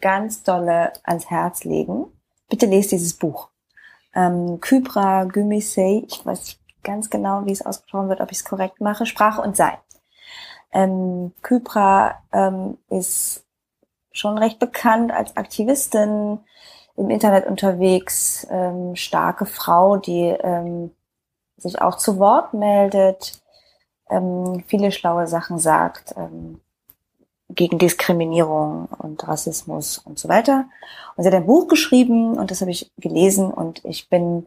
S5: ganz dolle ans Herz legen. Bitte lest dieses Buch. Ähm, Kypra Gümüşey, ich weiß nicht ganz genau, wie es ausgesprochen wird, ob ich es korrekt mache, Sprache und Sein. Ähm, Kypra ähm, ist schon recht bekannt als Aktivistin, im Internet unterwegs, ähm, starke Frau, die ähm, sich auch zu Wort meldet, ähm, viele schlaue Sachen sagt ähm, gegen Diskriminierung und Rassismus und so weiter. Und sie hat ein Buch geschrieben und das habe ich gelesen und ich bin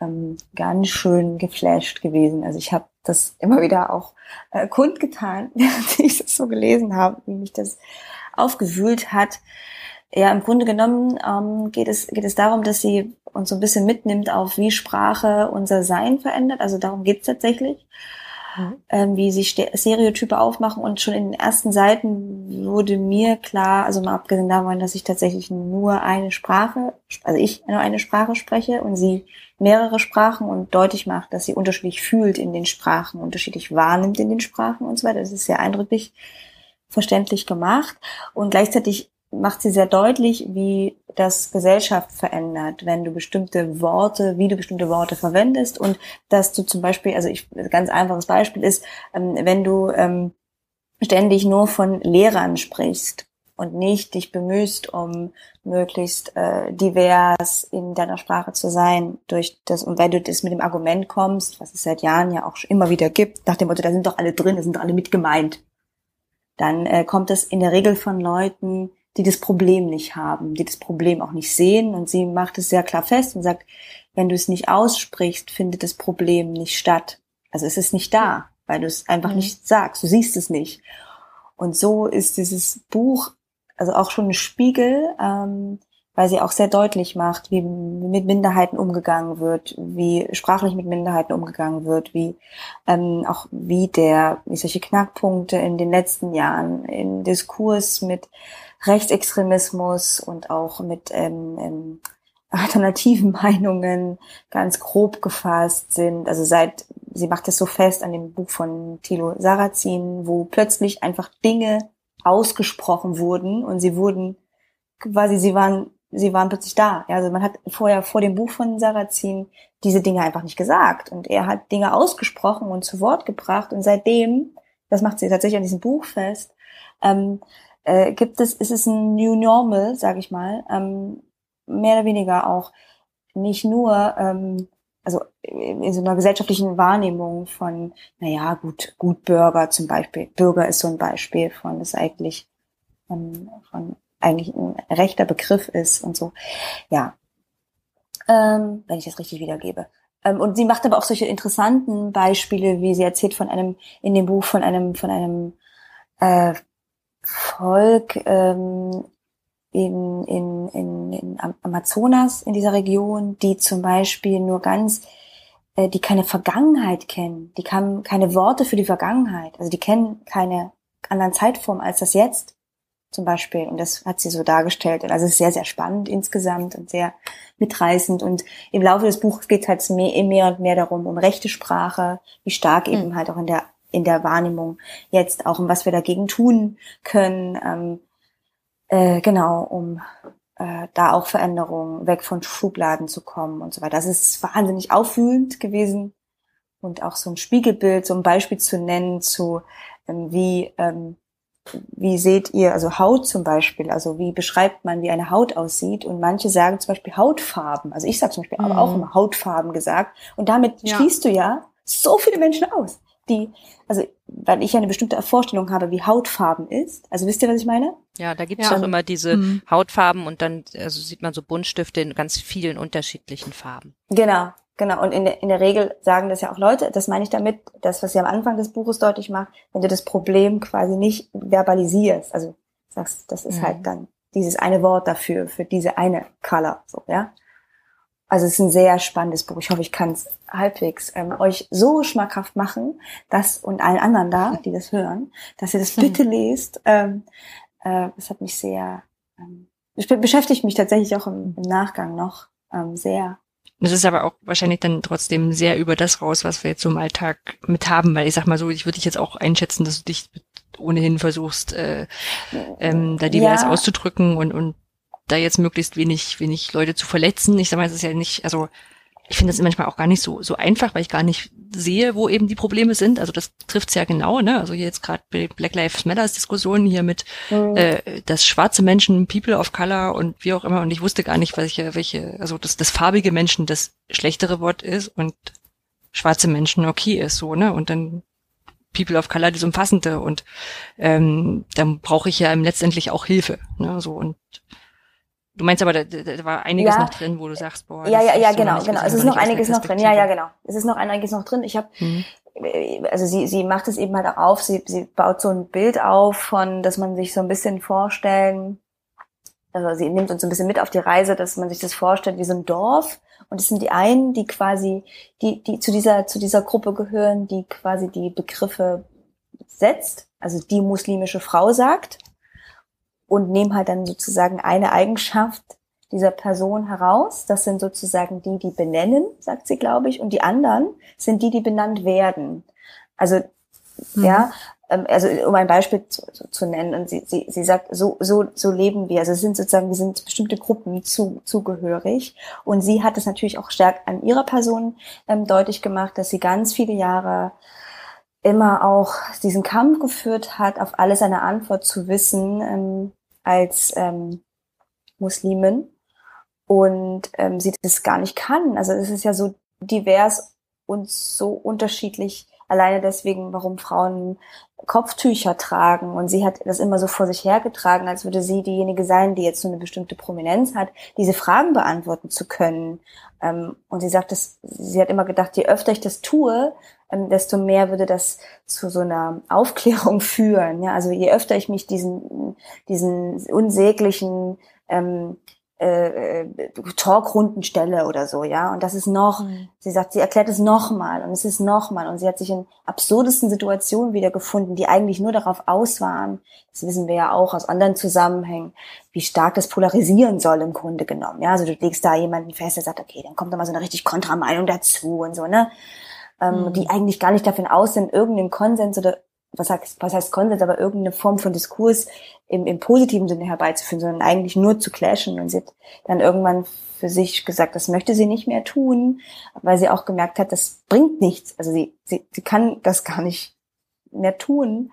S5: ähm, ganz schön geflasht gewesen. Also ich habe das immer wieder auch äh, kundgetan, während ich das so gelesen habe, wie mich das aufgewühlt hat. Ja, im Grunde genommen ähm, geht, es, geht es darum, dass sie uns so ein bisschen mitnimmt auf, wie Sprache unser Sein verändert. Also darum geht es tatsächlich. Ähm, wie sich Ste- Stereotype aufmachen. Und schon in den ersten Seiten wurde mir klar, also mal abgesehen davon, dass ich tatsächlich nur eine Sprache, also ich nur eine Sprache spreche und sie mehrere Sprachen und deutlich macht, dass sie unterschiedlich fühlt in den Sprachen, unterschiedlich wahrnimmt in den Sprachen und so weiter. Das ist sehr eindrücklich verständlich gemacht. Und gleichzeitig macht sie sehr deutlich, wie das Gesellschaft verändert, wenn du bestimmte Worte, wie du bestimmte Worte verwendest. Und dass du zum Beispiel, also ich, ganz einfaches Beispiel ist, ähm, wenn du ähm, ständig nur von Lehrern sprichst und nicht dich bemühst, um möglichst äh, divers in deiner Sprache zu sein, durch das, und wenn du das mit dem Argument kommst, was es seit Jahren ja auch immer wieder gibt, nach dem Motto, da sind doch alle drin, da sind doch alle mit gemeint, dann äh, kommt es in der Regel von Leuten, die das Problem nicht haben, die das Problem auch nicht sehen. Und sie macht es sehr klar fest und sagt, wenn du es nicht aussprichst, findet das Problem nicht statt. Also es ist nicht da, weil du es einfach
S3: Mhm.
S5: nicht sagst, du siehst es nicht. Und so ist dieses Buch also auch schon ein Spiegel, ähm, weil sie auch sehr deutlich macht, wie mit Minderheiten umgegangen wird, wie sprachlich mit Minderheiten umgegangen wird, wie ähm, auch wie der, wie solche Knackpunkte in den letzten Jahren im Diskurs mit Rechtsextremismus und auch mit ähm, ähm, alternativen Meinungen ganz grob gefasst sind. Also seit, sie macht es so fest an dem Buch von Thilo Sarrazin, wo plötzlich einfach Dinge ausgesprochen wurden und sie wurden quasi, sie waren, sie waren plötzlich da. Ja, also man hat vorher vor dem Buch von Sarrazin diese Dinge einfach nicht gesagt und er hat Dinge ausgesprochen und zu Wort gebracht und seitdem, das macht sie tatsächlich an diesem Buch fest, ähm, äh, gibt es, ist es ein New Normal, sage ich mal, ähm, mehr oder weniger auch nicht nur, ähm, also in so einer gesellschaftlichen Wahrnehmung von, naja, gut, gut Bürger zum Beispiel. Bürger ist so ein Beispiel von, das eigentlich von, von eigentlich ein rechter Begriff ist und so. Ja. Ähm, wenn ich das richtig wiedergebe. Ähm, und sie macht aber auch solche interessanten Beispiele, wie sie erzählt von einem, in dem Buch von einem, von einem äh, Volk ähm, in, in, in, in Amazonas, in dieser Region, die zum Beispiel nur ganz, äh, die keine Vergangenheit kennen, die haben keine Worte für die Vergangenheit, also die kennen keine anderen Zeitformen als das Jetzt zum Beispiel. Und das hat sie so dargestellt. Also es ist sehr, sehr spannend insgesamt und sehr mitreißend. Und im Laufe des Buches geht es halt mehr, mehr und mehr darum, um rechte Sprache, wie stark mhm. eben halt auch in der, in der Wahrnehmung jetzt auch, um was wir dagegen tun können. Ähm, äh, genau, um äh, da auch Veränderungen weg von Schubladen zu kommen und so weiter. Das ist wahnsinnig aufwühlend gewesen und auch so ein Spiegelbild, so ein Beispiel zu nennen zu, ähm, wie, ähm, wie seht ihr, also Haut zum Beispiel, also wie beschreibt man, wie eine Haut aussieht? Und manche sagen zum Beispiel Hautfarben. Also ich sage zum Beispiel mhm. aber auch immer Hautfarben gesagt. Und damit ja. schließt du ja so viele Menschen aus, die, also weil ich ja eine bestimmte Vorstellung habe, wie Hautfarben ist. Also wisst ihr, was ich meine?
S2: Ja, da gibt's ja. auch immer diese mhm. Hautfarben und dann also sieht man so Buntstifte in ganz vielen unterschiedlichen Farben.
S5: Genau, Genau, und in der, in der Regel sagen das ja auch Leute, das meine ich damit, das, was sie am Anfang des Buches deutlich macht, wenn du das Problem quasi nicht verbalisierst, also sagst, das ist mhm. halt dann dieses eine Wort dafür, für diese eine Color, so, ja. Also es ist ein sehr spannendes Buch. Ich hoffe, ich kann es halbwegs ähm, euch so schmackhaft machen, dass und allen anderen da, die das hören, dass ihr das bitte lest. Ähm, äh, das hat mich sehr, ähm, beschäftigt mich tatsächlich auch im, im Nachgang noch ähm, sehr.
S4: Das ist aber auch wahrscheinlich dann trotzdem sehr über das raus, was wir jetzt so im Alltag mit haben, weil ich sag mal so, ich würde dich jetzt auch einschätzen, dass du dich ohnehin versuchst, äh, ähm, da divers ja. auszudrücken und, und da jetzt möglichst wenig, wenig Leute zu verletzen. Ich sag mal, es ist ja nicht, also ich finde das manchmal auch gar nicht so, so einfach, weil ich gar nicht sehe, wo eben die Probleme sind. Also das trifft's ja genau, ne? Also hier jetzt gerade bei Black Lives Matters Diskussionen hier mit, mhm. äh, dass schwarze Menschen, People of Color und wie auch immer, und ich wusste gar nicht, welche, welche, also dass das farbige Menschen das schlechtere Wort ist und schwarze Menschen okay ist, so, ne? Und dann People of Color das umfassende und ähm, dann brauche ich ja letztendlich auch Hilfe, ne? So und Du meinst aber, da, da war einiges ja. noch drin, wo du sagst, boah.
S5: Ja, ja, ja, genau, genau. Es ist noch einiges noch drin. Ja, ja, genau. Es ist noch einiges noch drin. Ich habe, mhm. also sie, sie macht es eben halt auch auf. Sie, sie baut so ein Bild auf von, dass man sich so ein bisschen vorstellen. Also sie nimmt uns so ein bisschen mit auf die Reise, dass man sich das vorstellt wie so ein Dorf. Und es sind die einen, die quasi, die, die zu dieser, zu dieser Gruppe gehören, die quasi die Begriffe setzt. Also die muslimische Frau sagt und nehme halt dann sozusagen eine Eigenschaft dieser Person heraus. Das sind sozusagen die, die benennen, sagt sie, glaube ich, und die anderen sind die, die benannt werden. Also mhm. ja, ähm, also um ein Beispiel zu, zu, nennen, und sie, sie, sie sagt, so, so, so leben wir. Also es sind sozusagen, wir sind bestimmte Gruppen zu, zugehörig. Und sie hat es natürlich auch stark an ihrer Person ähm, deutlich gemacht, dass sie ganz viele Jahre immer auch diesen Kampf geführt hat, auf alles eine Antwort zu wissen, ähm, als ähm, Muslimin und ähm, sie das gar nicht kann. Also es ist ja so divers und so unterschiedlich. Alleine deswegen, warum Frauen Kopftücher tragen. Und sie hat das immer so vor sich hergetragen, als würde sie diejenige sein, die jetzt so eine bestimmte Prominenz hat, diese Fragen beantworten zu können. Ähm, und sie sagt, dass sie hat immer gedacht, je öfter ich das tue, desto mehr würde das zu so einer Aufklärung führen. Ja, also je öfter ich mich diesen, diesen unsäglichen ähm, äh, Talkrunden stelle oder so, ja. Und das ist noch, mhm. sie sagt, sie erklärt es nochmal und es ist nochmal. Und sie hat sich in absurdesten Situationen wiedergefunden, die eigentlich nur darauf aus waren, das wissen wir ja auch aus anderen Zusammenhängen, wie stark das polarisieren soll im Grunde genommen. Ja, also du legst da jemanden fest, der sagt, okay, dann kommt da mal so eine richtig Kontrameinung dazu und so, ne? Ähm, mhm. die eigentlich gar nicht davon aus sind, irgendeinen Konsens oder was heißt, was heißt Konsens, aber irgendeine Form von Diskurs im, im positiven Sinne herbeizuführen, sondern eigentlich nur zu clashen. Und sie hat dann irgendwann für sich gesagt, das möchte sie nicht mehr tun, weil sie auch gemerkt hat, das bringt nichts. Also sie, sie, sie kann das gar nicht mehr tun.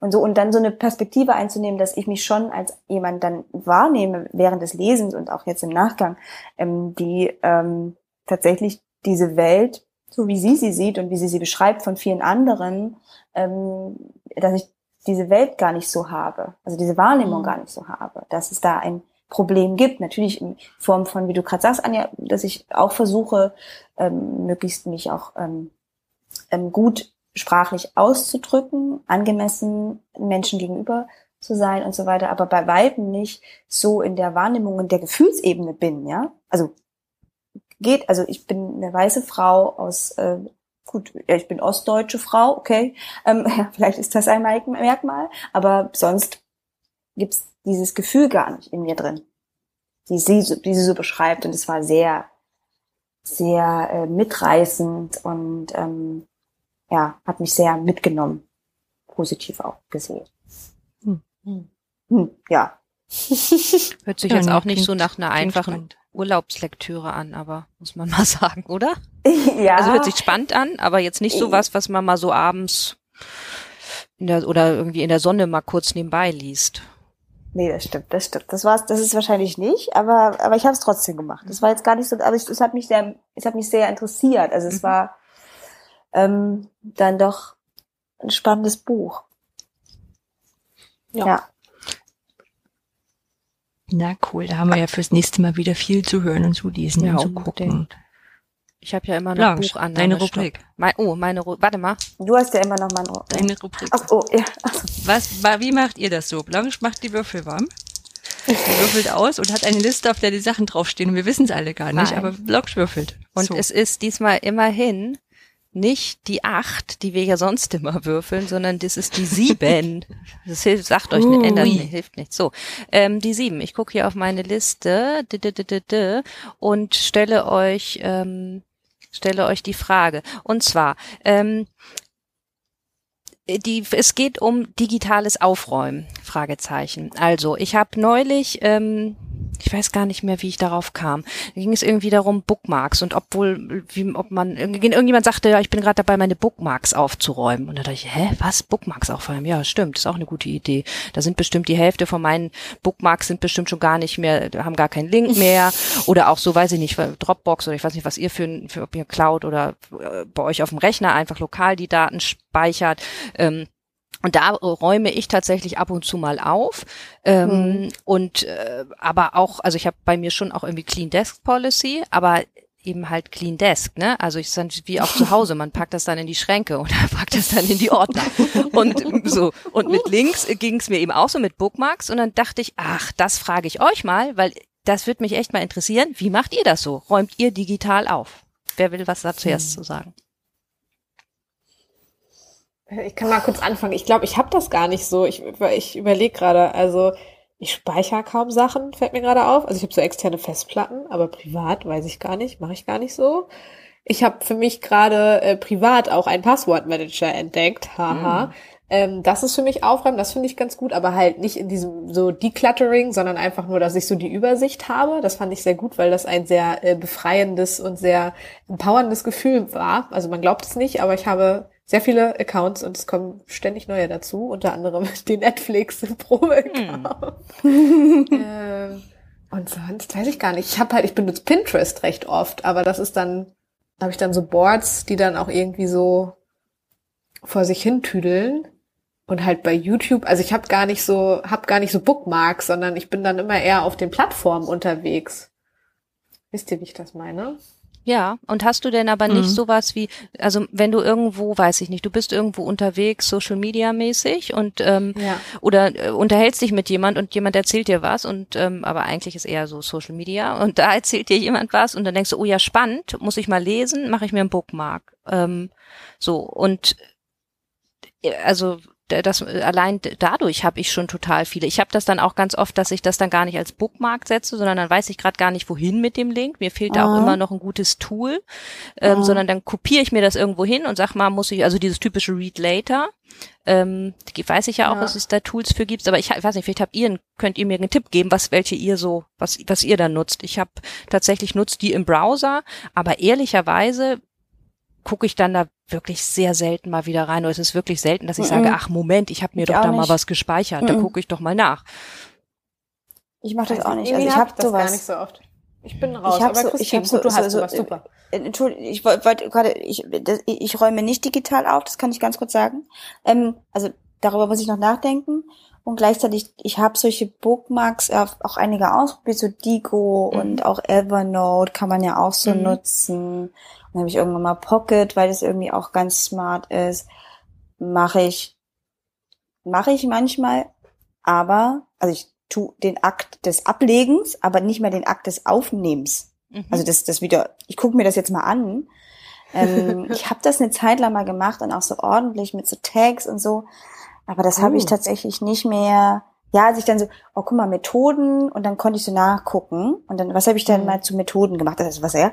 S5: Und so, und dann so eine Perspektive einzunehmen, dass ich mich schon als jemand dann wahrnehme während des Lesens und auch jetzt im Nachgang, ähm, die ähm, tatsächlich diese Welt so wie sie sie sieht und wie sie sie beschreibt von vielen anderen, ähm, dass ich diese Welt gar nicht so habe, also diese Wahrnehmung mhm. gar nicht so habe, dass es da ein Problem gibt. Natürlich in Form von, wie du gerade sagst, Anja, dass ich auch versuche, ähm, möglichst mich auch ähm, ähm, gut sprachlich auszudrücken, angemessen Menschen gegenüber zu sein und so weiter, aber bei weitem nicht so in der Wahrnehmung und der Gefühlsebene bin, ja. Also geht, also ich bin eine weiße Frau aus, äh, gut, ja, ich bin ostdeutsche Frau, okay, ähm, ja, vielleicht ist das ein Merkmal, aber sonst gibt's dieses Gefühl gar nicht in mir drin, die sie, die sie so beschreibt und es war sehr, sehr äh, mitreißend und ähm, ja, hat mich sehr mitgenommen, positiv auch gesehen. Hm. Hm, ja.
S2: Hört sich ja, jetzt auch nicht so nach einer einfachen Urlaubslektüre an, aber muss man mal sagen, oder? Ja. Also hört sich spannend an, aber jetzt nicht so was, was man mal so abends in der, oder irgendwie in der Sonne mal kurz nebenbei liest.
S5: Nee, das stimmt, das stimmt. Das war's, das ist wahrscheinlich nicht, aber aber ich habe es trotzdem gemacht. Das war jetzt gar nicht so, aber es, es hat mich sehr, es hat mich sehr interessiert. Also es mhm. war ähm, dann doch ein spannendes Buch.
S4: Ja. ja. Na cool, da haben wir ja fürs nächste Mal wieder viel zu hören und zu lesen ja, und zu gucken.
S2: Ich habe ja immer noch Blanche, Buch an.
S4: Deine Rubrik.
S2: Mein, oh, meine Rubrik. Warte mal.
S5: Du hast ja immer noch meine
S4: Rubrik. Deine Rubrik.
S5: Ach, oh, ja.
S4: Was, wie macht ihr das so? Blanche macht die Würfel warm. Die würfelt aus und hat eine Liste, auf der die Sachen draufstehen. Und wir wissen es alle gar nicht, Nein. aber Blanche würfelt.
S2: Und so. es ist diesmal immerhin nicht die acht, die wir ja sonst immer würfeln, sondern das ist die sieben. Das hilft, sagt euch, ändert nicht, hilft nicht. So, ähm, die sieben. Ich gucke hier auf meine Liste und stelle euch ähm, stelle euch die Frage. Und zwar ähm, die, es geht um digitales Aufräumen, Fragezeichen. Also, ich habe neulich ähm, ich weiß gar nicht mehr, wie ich darauf kam. Da ging es irgendwie darum, Bookmarks und obwohl, wie, ob man, irgendjemand sagte, ja, ich bin gerade dabei, meine Bookmarks aufzuräumen. Und da dachte ich, hä, was? Bookmarks aufräumen? Ja, stimmt, ist auch eine gute Idee. Da sind bestimmt die Hälfte von meinen Bookmarks sind bestimmt schon gar nicht mehr, haben gar keinen Link mehr. oder auch so, weiß ich nicht, Dropbox oder ich weiß nicht, was ihr für, für ob ihr Cloud oder äh, bei euch auf dem Rechner einfach lokal die Daten speichert. Ähm, und da räume ich tatsächlich ab und zu mal auf. Ähm, mhm. Und äh, aber auch, also ich habe bei mir schon auch irgendwie Clean Desk Policy, aber eben halt Clean Desk, ne? Also ich dann wie auch zu Hause, man packt das dann in die Schränke oder packt das dann in die Ordner. Und so und mit Links ging es mir eben auch so mit Bookmarks und dann dachte ich, ach, das frage ich euch mal, weil das wird mich echt mal interessieren. Wie macht ihr das so? Räumt ihr digital auf? Wer will was da zuerst mhm. zu sagen?
S3: Ich kann mal kurz anfangen. Ich glaube, ich habe das gar nicht so. Ich, ich überlege gerade, also ich speichere kaum Sachen, fällt mir gerade auf. Also ich habe so externe Festplatten, aber privat weiß ich gar nicht, mache ich gar nicht so. Ich habe für mich gerade äh, privat auch einen Passwortmanager entdeckt. Haha. Mm. Ähm, das ist für mich aufräumen, das finde ich ganz gut, aber halt nicht in diesem so Decluttering, sondern einfach nur, dass ich so die Übersicht habe. Das fand ich sehr gut, weil das ein sehr äh, befreiendes und sehr empowerndes Gefühl war. Also man glaubt es nicht, aber ich habe sehr viele Accounts und es kommen ständig neue dazu, unter anderem die Netflix Probe-Account. Hm. äh, und sonst weiß ich gar nicht. Ich habe halt, ich benutze Pinterest recht oft, aber das ist dann, habe ich dann so Boards, die dann auch irgendwie so vor sich hin tüdeln. Und halt bei YouTube, also ich habe gar nicht so, habe gar nicht so Bookmarks, sondern ich bin dann immer eher auf den Plattformen unterwegs. Wisst ihr, wie ich das meine?
S2: Ja, und hast du denn aber nicht mhm. sowas wie, also wenn du irgendwo, weiß ich nicht, du bist irgendwo unterwegs, Social Media mäßig und ähm, ja. oder äh, unterhältst dich mit jemand und jemand erzählt dir was und ähm, aber eigentlich ist eher so Social Media und da erzählt dir jemand was und dann denkst du, oh ja, spannend, muss ich mal lesen, mache ich mir einen Bookmark. Ähm, so und äh, also das allein dadurch habe ich schon total viele. Ich habe das dann auch ganz oft, dass ich das dann gar nicht als Bookmark setze, sondern dann weiß ich gerade gar nicht, wohin mit dem Link. Mir fehlt da auch immer noch ein gutes Tool, ähm, sondern dann kopiere ich mir das irgendwo hin und sag mal, muss ich, also dieses typische Read Later, ähm, weiß ich ja auch, ja. dass es da Tools für gibt, aber ich, ich weiß nicht, vielleicht habt ihr, könnt ihr mir einen Tipp geben, was welche ihr so, was, was ihr da nutzt. Ich habe tatsächlich nutzt die im Browser, aber ehrlicherweise gucke ich dann da wirklich sehr selten mal wieder rein. Oder es ist wirklich selten, dass ich mm -mm. sage, ach Moment, ich habe mir ich doch da nicht. mal was gespeichert. Mm da gucke ich doch mal nach.
S5: Ich mache das auch nicht. Also ich habe
S3: das gar nicht so oft. Ich bin raus.
S5: Ich habe so, ich hab so, du hast so, sowas, super. Äh, Entschuldigung, ich wollte gerade, ich, das, ich räume nicht digital auf, das kann ich ganz kurz sagen. Ähm, also darüber muss ich noch nachdenken. Und gleichzeitig, ich habe solche Bookmarks auch einige ausprobiert, so Digo mhm. und auch Evernote kann man ja auch so mhm. nutzen. Dann habe ich irgendwann mal Pocket, weil das irgendwie auch ganz smart ist. Mache ich, mache ich manchmal, aber, also ich tu den Akt des Ablegens, aber nicht mehr den Akt des Aufnehmens.
S2: Mhm.
S5: Also das, das wieder, ich gucke mir das jetzt mal an. Ähm, ich habe das eine Zeit lang mal gemacht und auch so ordentlich mit so Tags und so. Aber das habe ich
S3: Oh.
S5: tatsächlich nicht mehr. Ja, als ich dann so, oh guck mal, Methoden und dann konnte ich so nachgucken. Und dann, was habe ich dann
S3: Mhm.
S5: mal zu Methoden gemacht? Das ist was ja.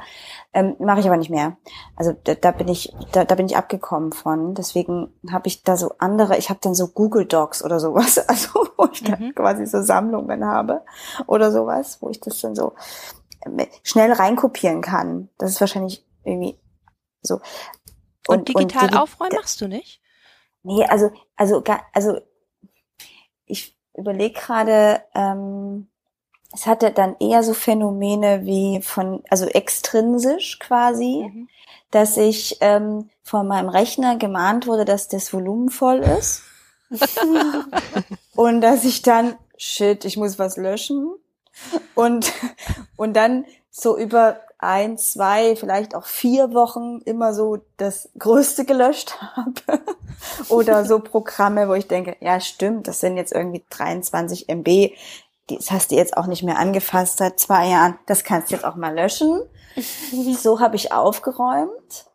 S5: Ähm, Mache ich aber nicht mehr. Also da, da bin ich, da, da bin ich abgekommen von. Deswegen habe ich da so andere, ich habe dann so Google Docs oder sowas, also wo ich dann
S2: Mhm.
S5: quasi so Sammlungen habe oder sowas, wo ich das dann so ähm, schnell reinkopieren kann. Das ist wahrscheinlich irgendwie so.
S2: Und, digital
S5: digi-
S2: aufräumen machst du nicht?
S5: Nee, also, also, also ich überlege gerade, ähm, es hatte dann eher so Phänomene wie von, also extrinsisch quasi,
S2: Mhm.
S5: dass ich ähm, von meinem Rechner gemahnt wurde, dass das Volumen voll ist. und dass ich dann, shit, ich muss was löschen. Und, und dann so über ein, zwei, vielleicht auch vier Wochen immer so das Größte gelöscht habe. Oder so Programme, wo ich denke, ja stimmt, das sind jetzt irgendwie 23 MB. Das hast du jetzt auch nicht mehr angefasst seit zwei Jahren. Das kannst du jetzt auch mal löschen. So habe ich aufgeräumt.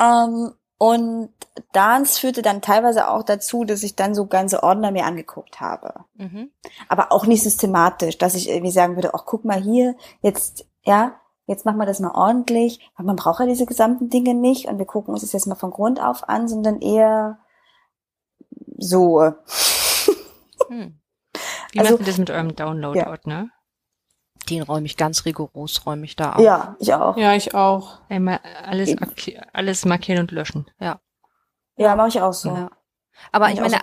S5: Ähm, und das führte dann teilweise auch dazu, dass ich dann so ganze Ordner mir angeguckt habe.
S2: Mhm.
S5: Aber auch nicht systematisch, dass ich irgendwie sagen würde, ach guck mal hier, jetzt, ja, jetzt machen wir das mal ordentlich. Weil man braucht ja diese gesamten Dinge nicht und wir gucken uns das jetzt mal von Grund auf an, sondern eher so.
S2: Hm.
S4: Wie
S5: Also-
S4: macht ihr das mit eurem Download-Ordner?
S2: Den räume ich ganz rigoros, räume ich da auf.
S5: Ja, ich auch.
S3: Ja, ich auch.
S4: Einmal alles, alles markieren und löschen.
S5: Ja, mache ich auch so.
S2: Ja. Aber
S5: Ja,
S2: ich meine,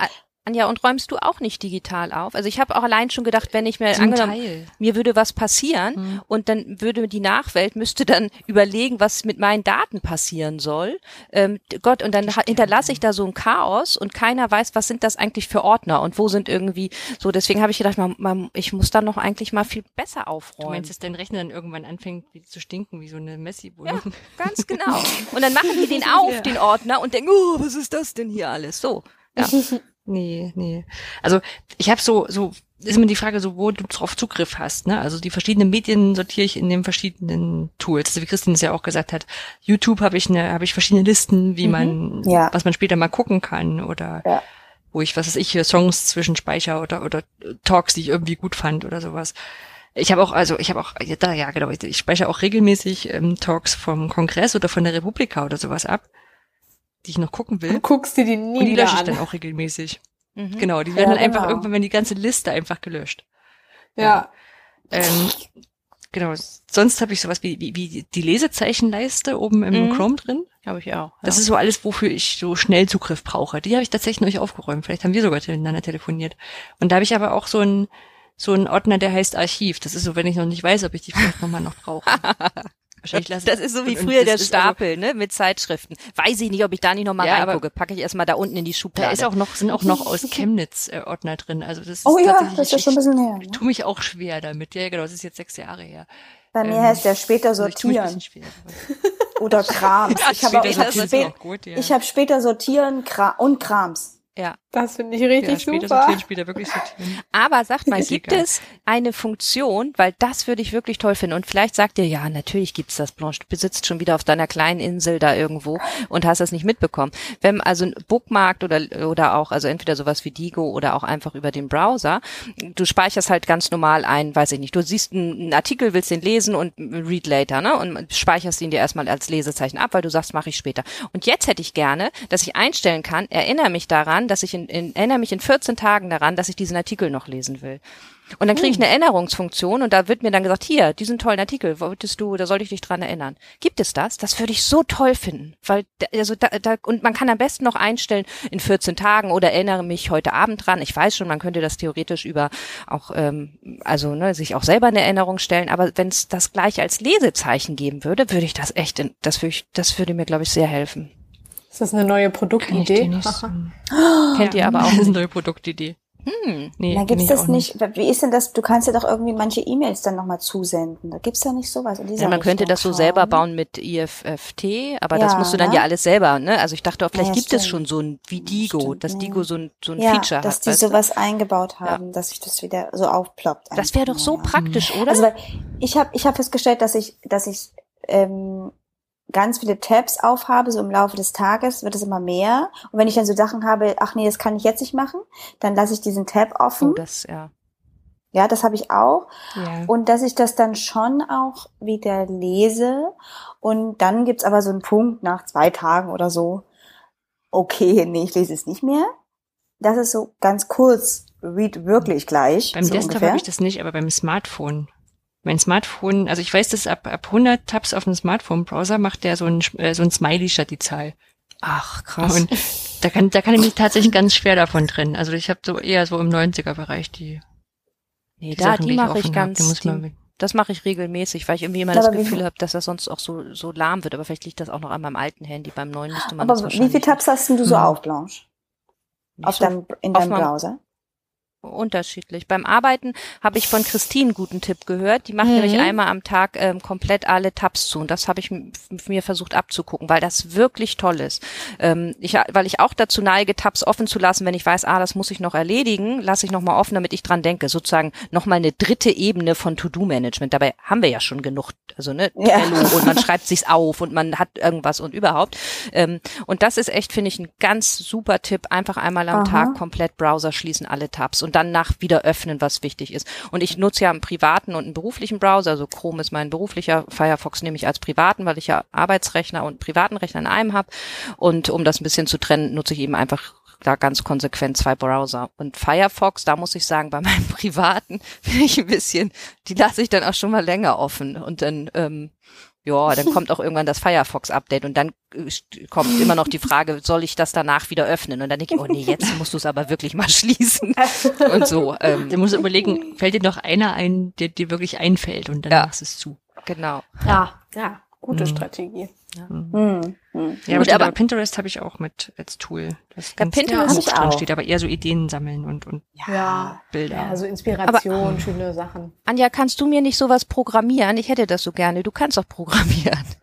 S2: Anja, und räumst du auch nicht digital auf? Also ich habe auch allein schon gedacht, wenn ich mir
S4: Zum
S2: angenommen,
S4: Teil.
S2: mir würde was passieren
S4: Hm.
S2: und dann würde die Nachwelt müsste dann überlegen, was mit meinen Daten passieren soll. Ähm, Gott, und dann hinterlasse ich da so ein Chaos und keiner weiß, was sind das eigentlich für Ordner und wo sind irgendwie so. Deswegen habe ich gedacht, man, man, ich muss dann noch eigentlich mal viel besser
S4: Du
S2: aufräumen.
S4: meinst, dass dein Rechner dann irgendwann anfängt zu stinken, wie so eine Messi-Wohnung?
S2: Ja, ganz genau. Und dann machen die den auf,
S4: Ja.
S2: den Ordner, und denken, oh, was ist das denn hier alles? So. Ja.
S4: Nee, nee. Also ich habe so, so ist immer die Frage, so wo du drauf Zugriff hast. Ne? Also die verschiedenen Medien sortiere ich in den verschiedenen Tools. Also wie Christine es ja auch gesagt hat, YouTube habe ich eine, habe ich verschiedene Listen, wie man,
S5: Ja.
S4: was man später mal gucken kann oder
S5: Ja.
S4: wo ich, was weiß ich, hier Songs zwischenspeicher oder oder Talks, die ich irgendwie gut fand oder sowas. Ich habe auch, also ich habe auch, ja, da, ja genau, ich, ich speichere auch regelmäßig ähm, Talks vom Kongress oder von der Republika oder sowas ab, die ich noch gucken will.
S3: Du guckst dir die nie
S4: Und die lösche ich
S3: an.
S4: dann auch regelmäßig.
S2: Mhm.
S4: Genau, die
S5: Ja,
S4: werden dann einfach
S5: genau.
S4: irgendwann, wenn die ganze Liste einfach gelöscht.
S3: Ja.
S4: Ähm, genau, sonst habe ich sowas wie, wie, wie die Lesezeichenleiste oben im
S2: Mhm.
S4: Chrome drin.
S2: Habe ich auch.
S4: Das
S2: ja.
S4: ist so alles, wofür ich so schnell Zugriff brauche. Die habe ich tatsächlich noch nicht aufgeräumt. Vielleicht haben wir sogar miteinander telefoniert. Und da habe ich aber auch so ein so ein Ordner, der heißt Archiv. Das ist so, wenn ich noch nicht weiß, ob ich die vielleicht nochmal noch brauche. Wahrscheinlich lasse
S2: Das ist so wie früher der
S4: also-
S2: Stapel, ne, mit Zeitschriften. Weiß ich nicht, ob ich da nicht nochmal
S4: Ja,
S2: reingucke. Packe ich erstmal da unten in die Schublade.
S4: Da ist auch noch, sind auch noch aus Chemnitz äh, Ordner drin. Also das ist
S5: Oh ja, das ist ja schon ein bisschen her.
S4: ich
S5: Ne?
S4: tu mich auch schwer damit. Ja, genau, das ist jetzt sechs Jahre her.
S5: Bei mir
S4: Ähm,
S5: heißt der später
S4: Also ich tu mich ein
S5: sortieren oder Krams.
S2: Ja,
S5: ich habe auch,
S2: später
S5: ich hab
S2: sortieren
S5: spät, ich hab später sortieren Kra und Krams.
S2: Ja.
S3: Das finde ich richtig
S4: ja,
S3: super.
S4: sortieren, später wirklich sortieren.
S2: Aber sagt mal, gibt
S4: egal.
S2: es eine Funktion, weil das würde ich wirklich toll finden. Und vielleicht sagt ihr, ja, natürlich gibt's das, Blanche. Du besitzt schon wieder auf deiner kleinen Insel da irgendwo und hast das nicht mitbekommen. Wenn also ein Bookmarkt oder, oder auch, also entweder sowas wie Digo oder auch einfach über den Browser, du speicherst halt ganz normal ein, weiß ich nicht, du siehst einen, einen Artikel, willst den lesen und read later, ne? Und speicherst ihn dir erstmal als Lesezeichen ab, weil du sagst, mache ich später. Und jetzt hätte ich gerne, dass ich einstellen kann, erinnere mich daran, dass ich in, in erinnere mich in 14 Tagen daran, dass ich diesen Artikel noch lesen will. Und dann kriege ich eine Erinnerungsfunktion und da wird mir dann gesagt, hier, diesen tollen Artikel, wolltest du, da sollte ich dich dran erinnern. Gibt es das? Das würde ich so toll finden, weil also da, da und man kann am besten noch einstellen in 14 Tagen oder erinnere mich heute Abend dran. Ich weiß schon, man könnte das theoretisch über auch ähm, also ne, sich auch selber eine Erinnerung stellen, aber wenn es das gleich als Lesezeichen geben würde, würde ich das echt in, das würde ich, das würde mir glaube ich sehr helfen.
S3: Ist das eine neue
S4: Kann ich dir
S3: Produktidee?
S4: nicht sagen.
S2: Kennt ihr aber auch
S4: Das
S2: nicht.
S4: eine neue Produktidee.
S2: Hm.
S4: Nee,
S5: Na,
S4: kenn
S5: gibt's das
S4: auch
S5: nicht? Wie ist denn das? Du kannst ja doch irgendwie manche E-Mails dann nochmal zusenden. Da gibt's ja nicht sowas in dieser
S2: Ja, man könnte das so selber bauen mit IFFT, aber das
S5: Ja,
S2: musst du dann
S5: ne?
S2: ja alles selber, ne? Also ich dachte, auch, vielleicht
S5: Ja,
S2: gibt es
S5: stimmt.
S2: schon so ein wie Digo,
S5: Stimmt,
S2: dass
S5: ja.
S2: Digo so ein, so ein
S5: Ja,
S2: Feature
S5: dass
S2: hat.
S5: die
S2: weißt du?
S5: sowas eingebaut haben, dass sich das wieder so aufploppt.
S2: Das wäre doch so praktisch, oder?
S5: Also weil ich habe ich hab festgestellt, dass ich, dass ich ähm, ganz viele Tabs aufhabe, so im Laufe des Tages wird es immer mehr. Und wenn ich dann so Sachen habe, ach nee, das kann ich jetzt nicht machen, dann lasse ich diesen Tab offen.
S2: oh, das, ja.
S5: ja, das habe ich auch.
S4: Ja.
S5: Und dass ich das dann schon auch wieder lese. Und dann gibt's aber so einen Punkt nach zwei Tagen oder so. Okay, nee, ich lese es nicht mehr. Das ist so ganz kurz, read wirklich gleich.
S4: Beim
S5: so
S4: Desktop habe ich das nicht, aber beim Smartphone. Mein Smartphone, also ich weiß, dass ab, ab 100 Tabs auf dem Smartphone-Browser macht der so ein, äh, so ein Smiley statt die Zahl.
S2: Ach, krass.
S4: Und da kann, da kann ich mich tatsächlich ganz schwer davon trennen. Also ich habe so eher so im 90er-Bereich die,
S2: nee,
S4: die
S2: da,
S4: Sachen,
S2: die
S4: ich
S2: mache ich
S4: hab.
S2: ganz,
S4: Die muss man
S2: die,
S4: mit-
S2: das mache ich regelmäßig, weil ich irgendwie immer
S5: Ja,
S2: das Gefühl habe, dass das sonst auch so, so lahm wird. Aber vielleicht liegt das auch noch an meinem alten Handy. Beim neuen müsste man
S5: Aber
S2: das
S5: wie viele Tabs hast denn du so
S4: Hm.
S5: auf, Blanche? Auf
S2: so
S5: deinem, in deinem Browser?
S2: Unterschiedlich. Beim Arbeiten habe ich von Christine einen guten Tipp gehört. Die macht
S3: Mhm.
S2: nämlich einmal am Tag ähm, komplett alle Tabs zu und das habe ich mir versucht abzugucken, weil das wirklich toll ist. Ähm, ich, weil ich auch dazu neige, Tabs offen zu lassen, wenn ich weiß, ah, das muss ich noch erledigen, lasse ich noch mal offen, damit ich dran denke. Sozusagen noch mal eine dritte Ebene von To-Do-Management. Dabei haben wir ja schon genug, also ne,
S5: Ja.
S2: Und man schreibt sich's auf und man hat irgendwas und überhaupt. Ähm, und das ist echt, finde ich, ein ganz super Tipp. Einfach einmal am
S5: Aha.
S2: Tag komplett Browser schließen, alle Tabs und dann nach wieder öffnen, was wichtig ist. Und ich nutze ja einen privaten und einen beruflichen Browser. Also Chrome ist mein beruflicher, Firefox nehme ich als privaten, weil ich ja Arbeitsrechner und privaten Rechner in einem habe. Und um das ein bisschen zu trennen, nutze ich eben einfach da ganz konsequent zwei Browser. Und Firefox, da muss ich sagen, bei meinem privaten bin ich ein bisschen, die lasse ich dann auch schon mal länger offen. Und dann, ähm, ja, dann kommt auch irgendwann das Firefox-Update und dann äh, kommt immer noch die Frage, soll ich das danach wieder öffnen? Und dann denke ich, oh nee, jetzt musst du es aber wirklich mal schließen. Und so, ähm,
S4: Du musst überlegen, fällt dir noch einer ein, der dir wirklich einfällt und dann
S2: Ja.
S4: machst du es zu.
S2: genau.
S3: Ja, ja, gute
S4: Mhm.
S3: Strategie.
S4: Ja,
S2: Gut,
S4: aber, stimmt,
S2: aber-
S4: aber Pinterest habe ich auch mit als Tool. Das
S2: Ja, Pinterest
S5: auch.
S4: steht, aber eher so Ideen sammeln und, und
S3: Ja,
S4: Bilder.
S3: ja, so Inspiration, schöne Sachen.
S2: Anja, kannst du mir nicht sowas programmieren? Ich hätte das so gerne. Du kannst doch programmieren.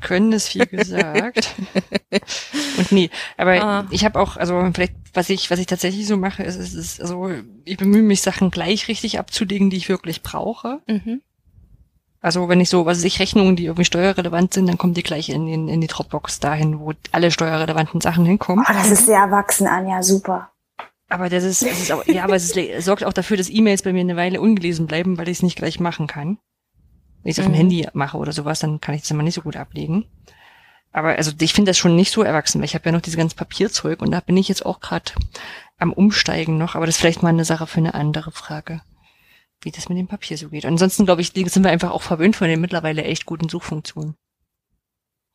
S4: können ist viel gesagt. und nee, aber
S2: Ah.
S4: ich habe auch, also vielleicht, was ich, was ich tatsächlich so mache, ist, ist, ist also ich bemühe mich, Sachen gleich richtig abzulegen, die ich wirklich brauche.
S2: Mhm.
S4: Also wenn ich so, was weiß ich Rechnungen, die irgendwie steuerrelevant sind, dann kommen die gleich in, in, in die Dropbox dahin, wo alle steuerrelevanten Sachen hinkommen.
S5: Oh, das ist sehr erwachsen, Anja, super.
S4: Aber das ist, das ist auch, ja, aber es ist, sorgt auch dafür, dass E-Mails bei mir eine Weile ungelesen bleiben, weil ich es nicht gleich machen kann. Wenn ich es auf dem
S2: Mhm.
S4: Handy mache oder sowas, dann kann ich es immer nicht so gut ablegen. Aber also ich finde das schon nicht so erwachsen, weil ich habe ja noch dieses ganze Papierzeug und da bin ich jetzt auch gerade am Umsteigen noch, aber das ist vielleicht mal eine Sache für eine andere Frage, wie das mit dem Papier so geht. Ansonsten glaube ich, sind wir einfach auch verwöhnt von den mittlerweile echt guten Suchfunktionen.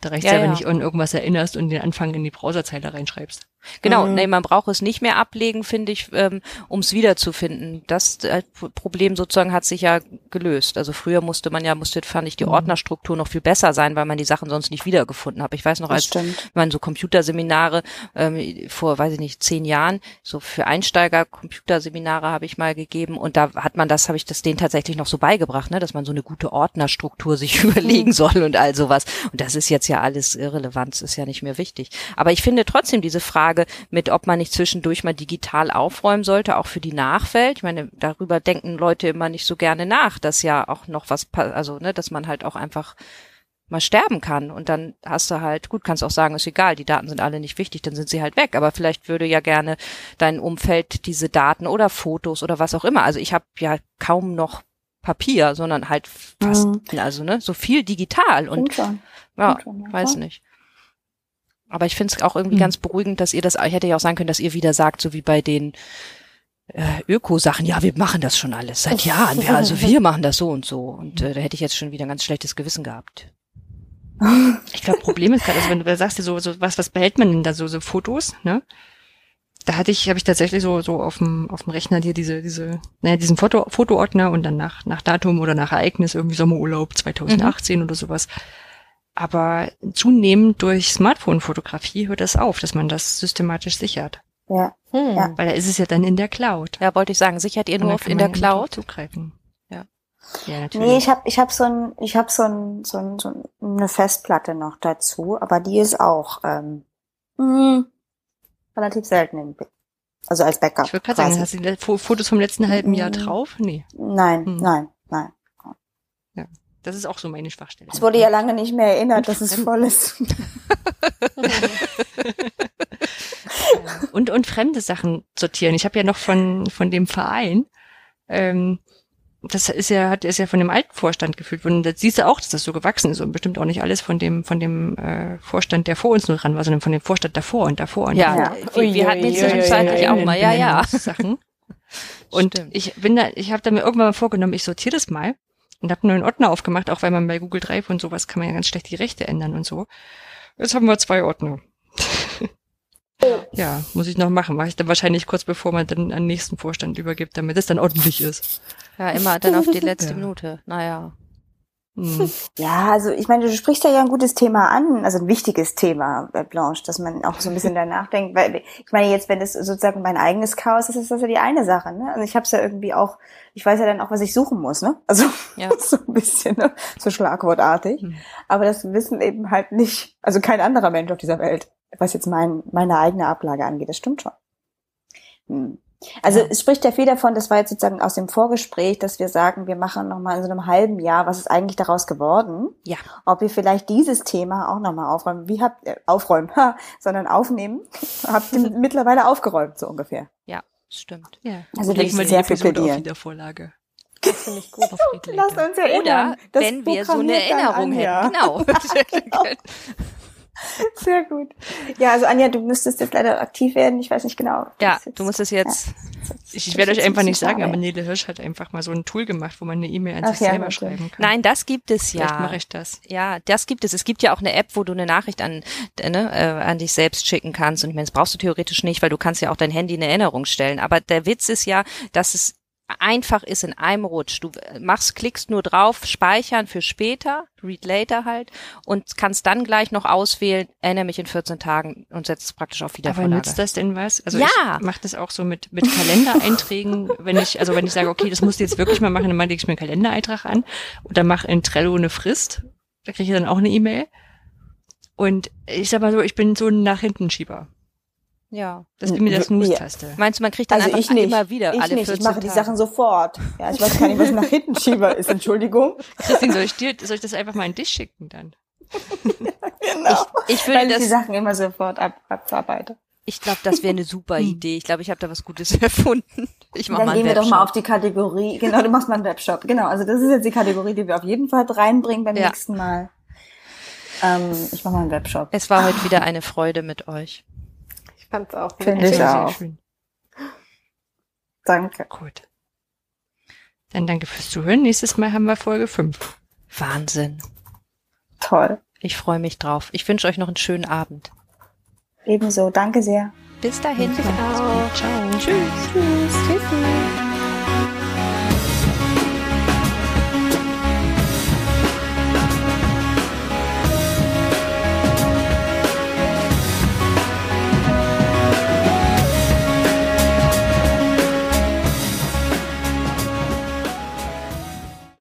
S4: Da reicht
S2: Ja,
S4: ja, wenn
S2: ja.
S4: dich an irgendwas erinnerst und den Anfang in die Browserzeile reinschreibst.
S2: Genau,
S5: Mhm.
S2: nee, man braucht es nicht mehr ablegen, finde ich, ähm, um es wiederzufinden. Das äh, Problem sozusagen hat sich ja gelöst. Also früher musste man ja, musste, fand ich, die
S4: Mhm.
S2: Ordnerstruktur noch viel besser sein, weil man die Sachen sonst nicht wiedergefunden hat. Ich weiß noch, als man so Computerseminare ähm, vor, weiß ich nicht, zehn Jahren, so für Einsteiger Computerseminare habe ich mal gegeben und da hat man das, habe ich das denen tatsächlich noch so beigebracht, ne, dass man so eine gute Ordnerstruktur sich überlegen soll und all sowas. Und das ist jetzt ja alles irrelevant, ist ja nicht mehr wichtig. Aber ich finde trotzdem diese Frage mit, ob man nicht zwischendurch mal digital aufräumen sollte, auch für die Nachwelt. Ich meine, darüber denken Leute immer nicht so gerne nach, dass ja auch noch was, also ne, dass man halt auch einfach mal sterben kann und dann hast du halt, gut, kannst auch sagen, ist egal, die Daten sind alle nicht wichtig, dann sind sie halt weg, aber vielleicht würde ja gerne dein Umfeld diese Daten oder Fotos oder was auch immer. Also ich habe ja kaum noch Papier, sondern halt fast,
S5: Mhm.
S2: also ne, so viel digital und
S5: schon.
S2: ja,
S5: ja,
S2: weiß nicht. Aber ich finde es auch irgendwie
S4: Hm.
S2: ganz beruhigend, dass ihr das, ich hätte ja auch sagen können, dass ihr wieder sagt, so wie bei den äh, Öko-Sachen, ja, wir machen das schon alles seit Jahren. Wir, also wir machen das so und so. Und äh, da hätte ich jetzt schon wieder ein ganz schlechtes Gewissen gehabt.
S4: Ich glaube, Problem ist gerade, also wenn du sagst, so, so was, was behält man denn da so, so Fotos, ne? Da hatte ich, habe ich tatsächlich so, so auf dem, auf dem Rechner dir diese, diese, naja, diesen Foto, Fotoordner und dann nach, nach Datum oder nach Ereignis, irgendwie Sommerurlaub 2018 oder sowas. Aber zunehmend durch Smartphone-Fotografie hört das auf, dass man das systematisch sichert.
S5: Ja.
S3: Hm.
S5: Ja.
S4: Weil da ist es ja dann in der Cloud.
S2: Ja, wollte ich sagen, sichert ihr nur auf in der Cloud?
S4: zugreifen.
S2: Ja.
S4: Ja, natürlich.
S5: Nee, ich habe ich hab so, ein, ich hab so, ein, so, ein, so eine Festplatte noch dazu, aber die ist auch ähm, mh, relativ selten im Also als Backup.
S4: ich würde gerade sagen, hast du Fotos vom letzten halben Jahr
S5: Mhm.
S4: drauf? Nee.
S5: Nein,
S4: Hm.
S5: nein, nein.
S4: Das ist auch so meine Schwachstelle.
S5: Es wurde ja lange nicht mehr erinnert, dass es voll ist.
S4: und, und fremde Sachen sortieren. Ich habe ja noch von, von dem Verein, ähm, das ist ja, hat, ist ja von dem alten Vorstand gefühlt worden. Da siehst du auch, dass das so gewachsen ist und bestimmt auch nicht alles von dem, von dem äh, Vorstand, der vor uns nur dran war, sondern von dem Vorstand davor und davor und
S2: Ja,
S5: Ja.
S2: Wir, wir hatten jetzt zwischenzeitlich auch mal, ja, ja.
S4: Sachen. Und
S2: Stimmt.
S4: ich bin da, ich habe da mir irgendwann mal vorgenommen, ich sortiere das mal und habe nur einen Ordner aufgemacht, auch weil man bei Google Drive und sowas kann man ja ganz schlecht die Rechte ändern und so. Jetzt haben wir zwei Ordner. ja, muss ich noch machen. Mache ich dann wahrscheinlich kurz bevor man dann an den nächsten Vorstand übergibt, damit es dann ordentlich ist.
S2: Ja, immer dann auf die letzte
S4: Ja.
S2: Minute. Naja.
S4: Hm.
S5: Ja, also ich meine, du sprichst da ja ein gutes Thema an, also ein wichtiges Thema, äh, Blanche, dass man auch so ein bisschen danach denkt, weil ich meine jetzt, wenn es sozusagen mein eigenes Chaos ist, ist das ja die eine Sache, ne? Also ich habe es ja irgendwie auch, ich weiß ja dann auch, was ich suchen muss, ne? Also
S2: Ja.
S5: so ein bisschen, ne? so schlagwortartig.
S4: Hm.
S5: Aber das wissen eben halt nicht, also kein anderer Mensch auf dieser Welt, was jetzt mein, meine eigene Ablage angeht. Das stimmt schon. Hm. Also
S4: Ja.
S5: es spricht ja viel davon, das war jetzt sozusagen aus dem Vorgespräch, dass wir sagen, wir machen nochmal in so einem halben Jahr, was ist eigentlich daraus geworden?
S2: Ja.
S5: Ob wir vielleicht dieses Thema auch nochmal aufräumen. Wie habt ihr, aufräumen, ha, sondern aufnehmen, habt ihr mittlerweile aufgeräumt, so ungefähr.
S2: Stimmt.
S4: Ja.
S5: Also ich
S4: wir die
S5: sehr für
S4: Episode auf. Wiedervorlage.
S3: Das finde ich gut.
S5: Lasst
S4: Later.
S5: uns erinnern.
S2: Oder
S5: Das
S2: wenn wir so eine Erinnerung hätten. Genau.
S5: Sehr gut. Ja, also Anja, du müsstest jetzt leider aktiv werden. Ich weiß nicht genau.
S2: ja,
S5: ist
S2: du musst es jetzt.
S4: Ich, ich
S5: das
S4: werde euch einfach
S5: ein
S4: nicht sagen, aber Nele Hirsch hat einfach mal so ein Tool gemacht, wo man eine E-Mail an
S5: Ach
S4: sich
S5: ja,
S4: selber
S5: natürlich.
S4: schreiben kann.
S2: Nein, das gibt es
S4: Vielleicht
S2: ja.
S4: mache ich das.
S2: Ja, das gibt es. Es gibt ja auch eine App, wo du eine Nachricht an, äh, ne, äh, an dich selbst schicken kannst. Und ich meine, das brauchst du theoretisch nicht, weil du kannst ja auch dein Handy in Erinnerung stellen. Aber der Witz ist ja, dass es einfach ist in einem Rutsch. Du machst, klickst nur drauf, speichern für später, read later halt, und kannst dann gleich noch auswählen, erinnere mich in 14 Tagen und setzt es praktisch auf
S4: Aber
S2: Wiedervorlage.
S4: nützt das denn was? Also
S2: Ja.
S4: ich mache das auch so mit, mit Kalendereinträgen, wenn ich, also wenn ich sage, okay, das musst du jetzt wirklich mal machen, dann lege ich mir einen Kalendereintrag an oder mache in Trello eine Frist. Da kriege ich dann auch eine E-Mail. Und ich sag mal so, ich bin so ein nach hinten Schieber.
S2: Ja.
S4: Das ist mit der
S5: Ja.
S4: Snooze-Taste.
S2: Meinst du, man kriegt dann
S5: Also
S2: einfach
S5: ich nicht.
S2: immer wieder
S5: ich
S2: alle
S5: nicht.
S2: 14
S5: Ich mache die
S2: Tage.
S5: Sachen sofort. Ja, ich weiß gar nicht, was nach hinten Schieber ist. Entschuldigung.
S4: Christine, soll ich dir, soll ich das einfach mal an dich schicken dann?
S5: Genau.
S2: Ich
S5: Weil
S2: würde
S5: ich die
S2: das,
S5: Sachen immer sofort ab, abarbeite.
S2: ich glaube, das wäre eine super Idee. Ich glaube, ich habe da was Gutes erfunden. Ich mach
S5: Dann
S2: mal einen
S5: gehen wir doch mal auf die Kategorie. Genau, du machst mal einen Webshop. Genau, also das ist jetzt die Kategorie, die wir auf jeden Fall reinbringen beim
S2: Ja.
S5: nächsten Mal. Ähm, ich mache mal einen Webshop.
S2: Es war heute wieder eine Freude mit euch.
S3: Ich fand's auch.
S5: Finde ich auch.
S4: schön.
S5: Danke.
S4: Gut. Dann danke fürs Zuhören. Nächstes Mal haben wir Folge 5.
S2: Wahnsinn.
S5: Toll.
S2: Ich freue mich drauf. Ich wünsche euch noch einen schönen Abend.
S5: Ebenso. Danke sehr.
S2: Bis dahin.
S4: Ciao.
S2: Tschüss.
S5: Tschüss. Tschüss.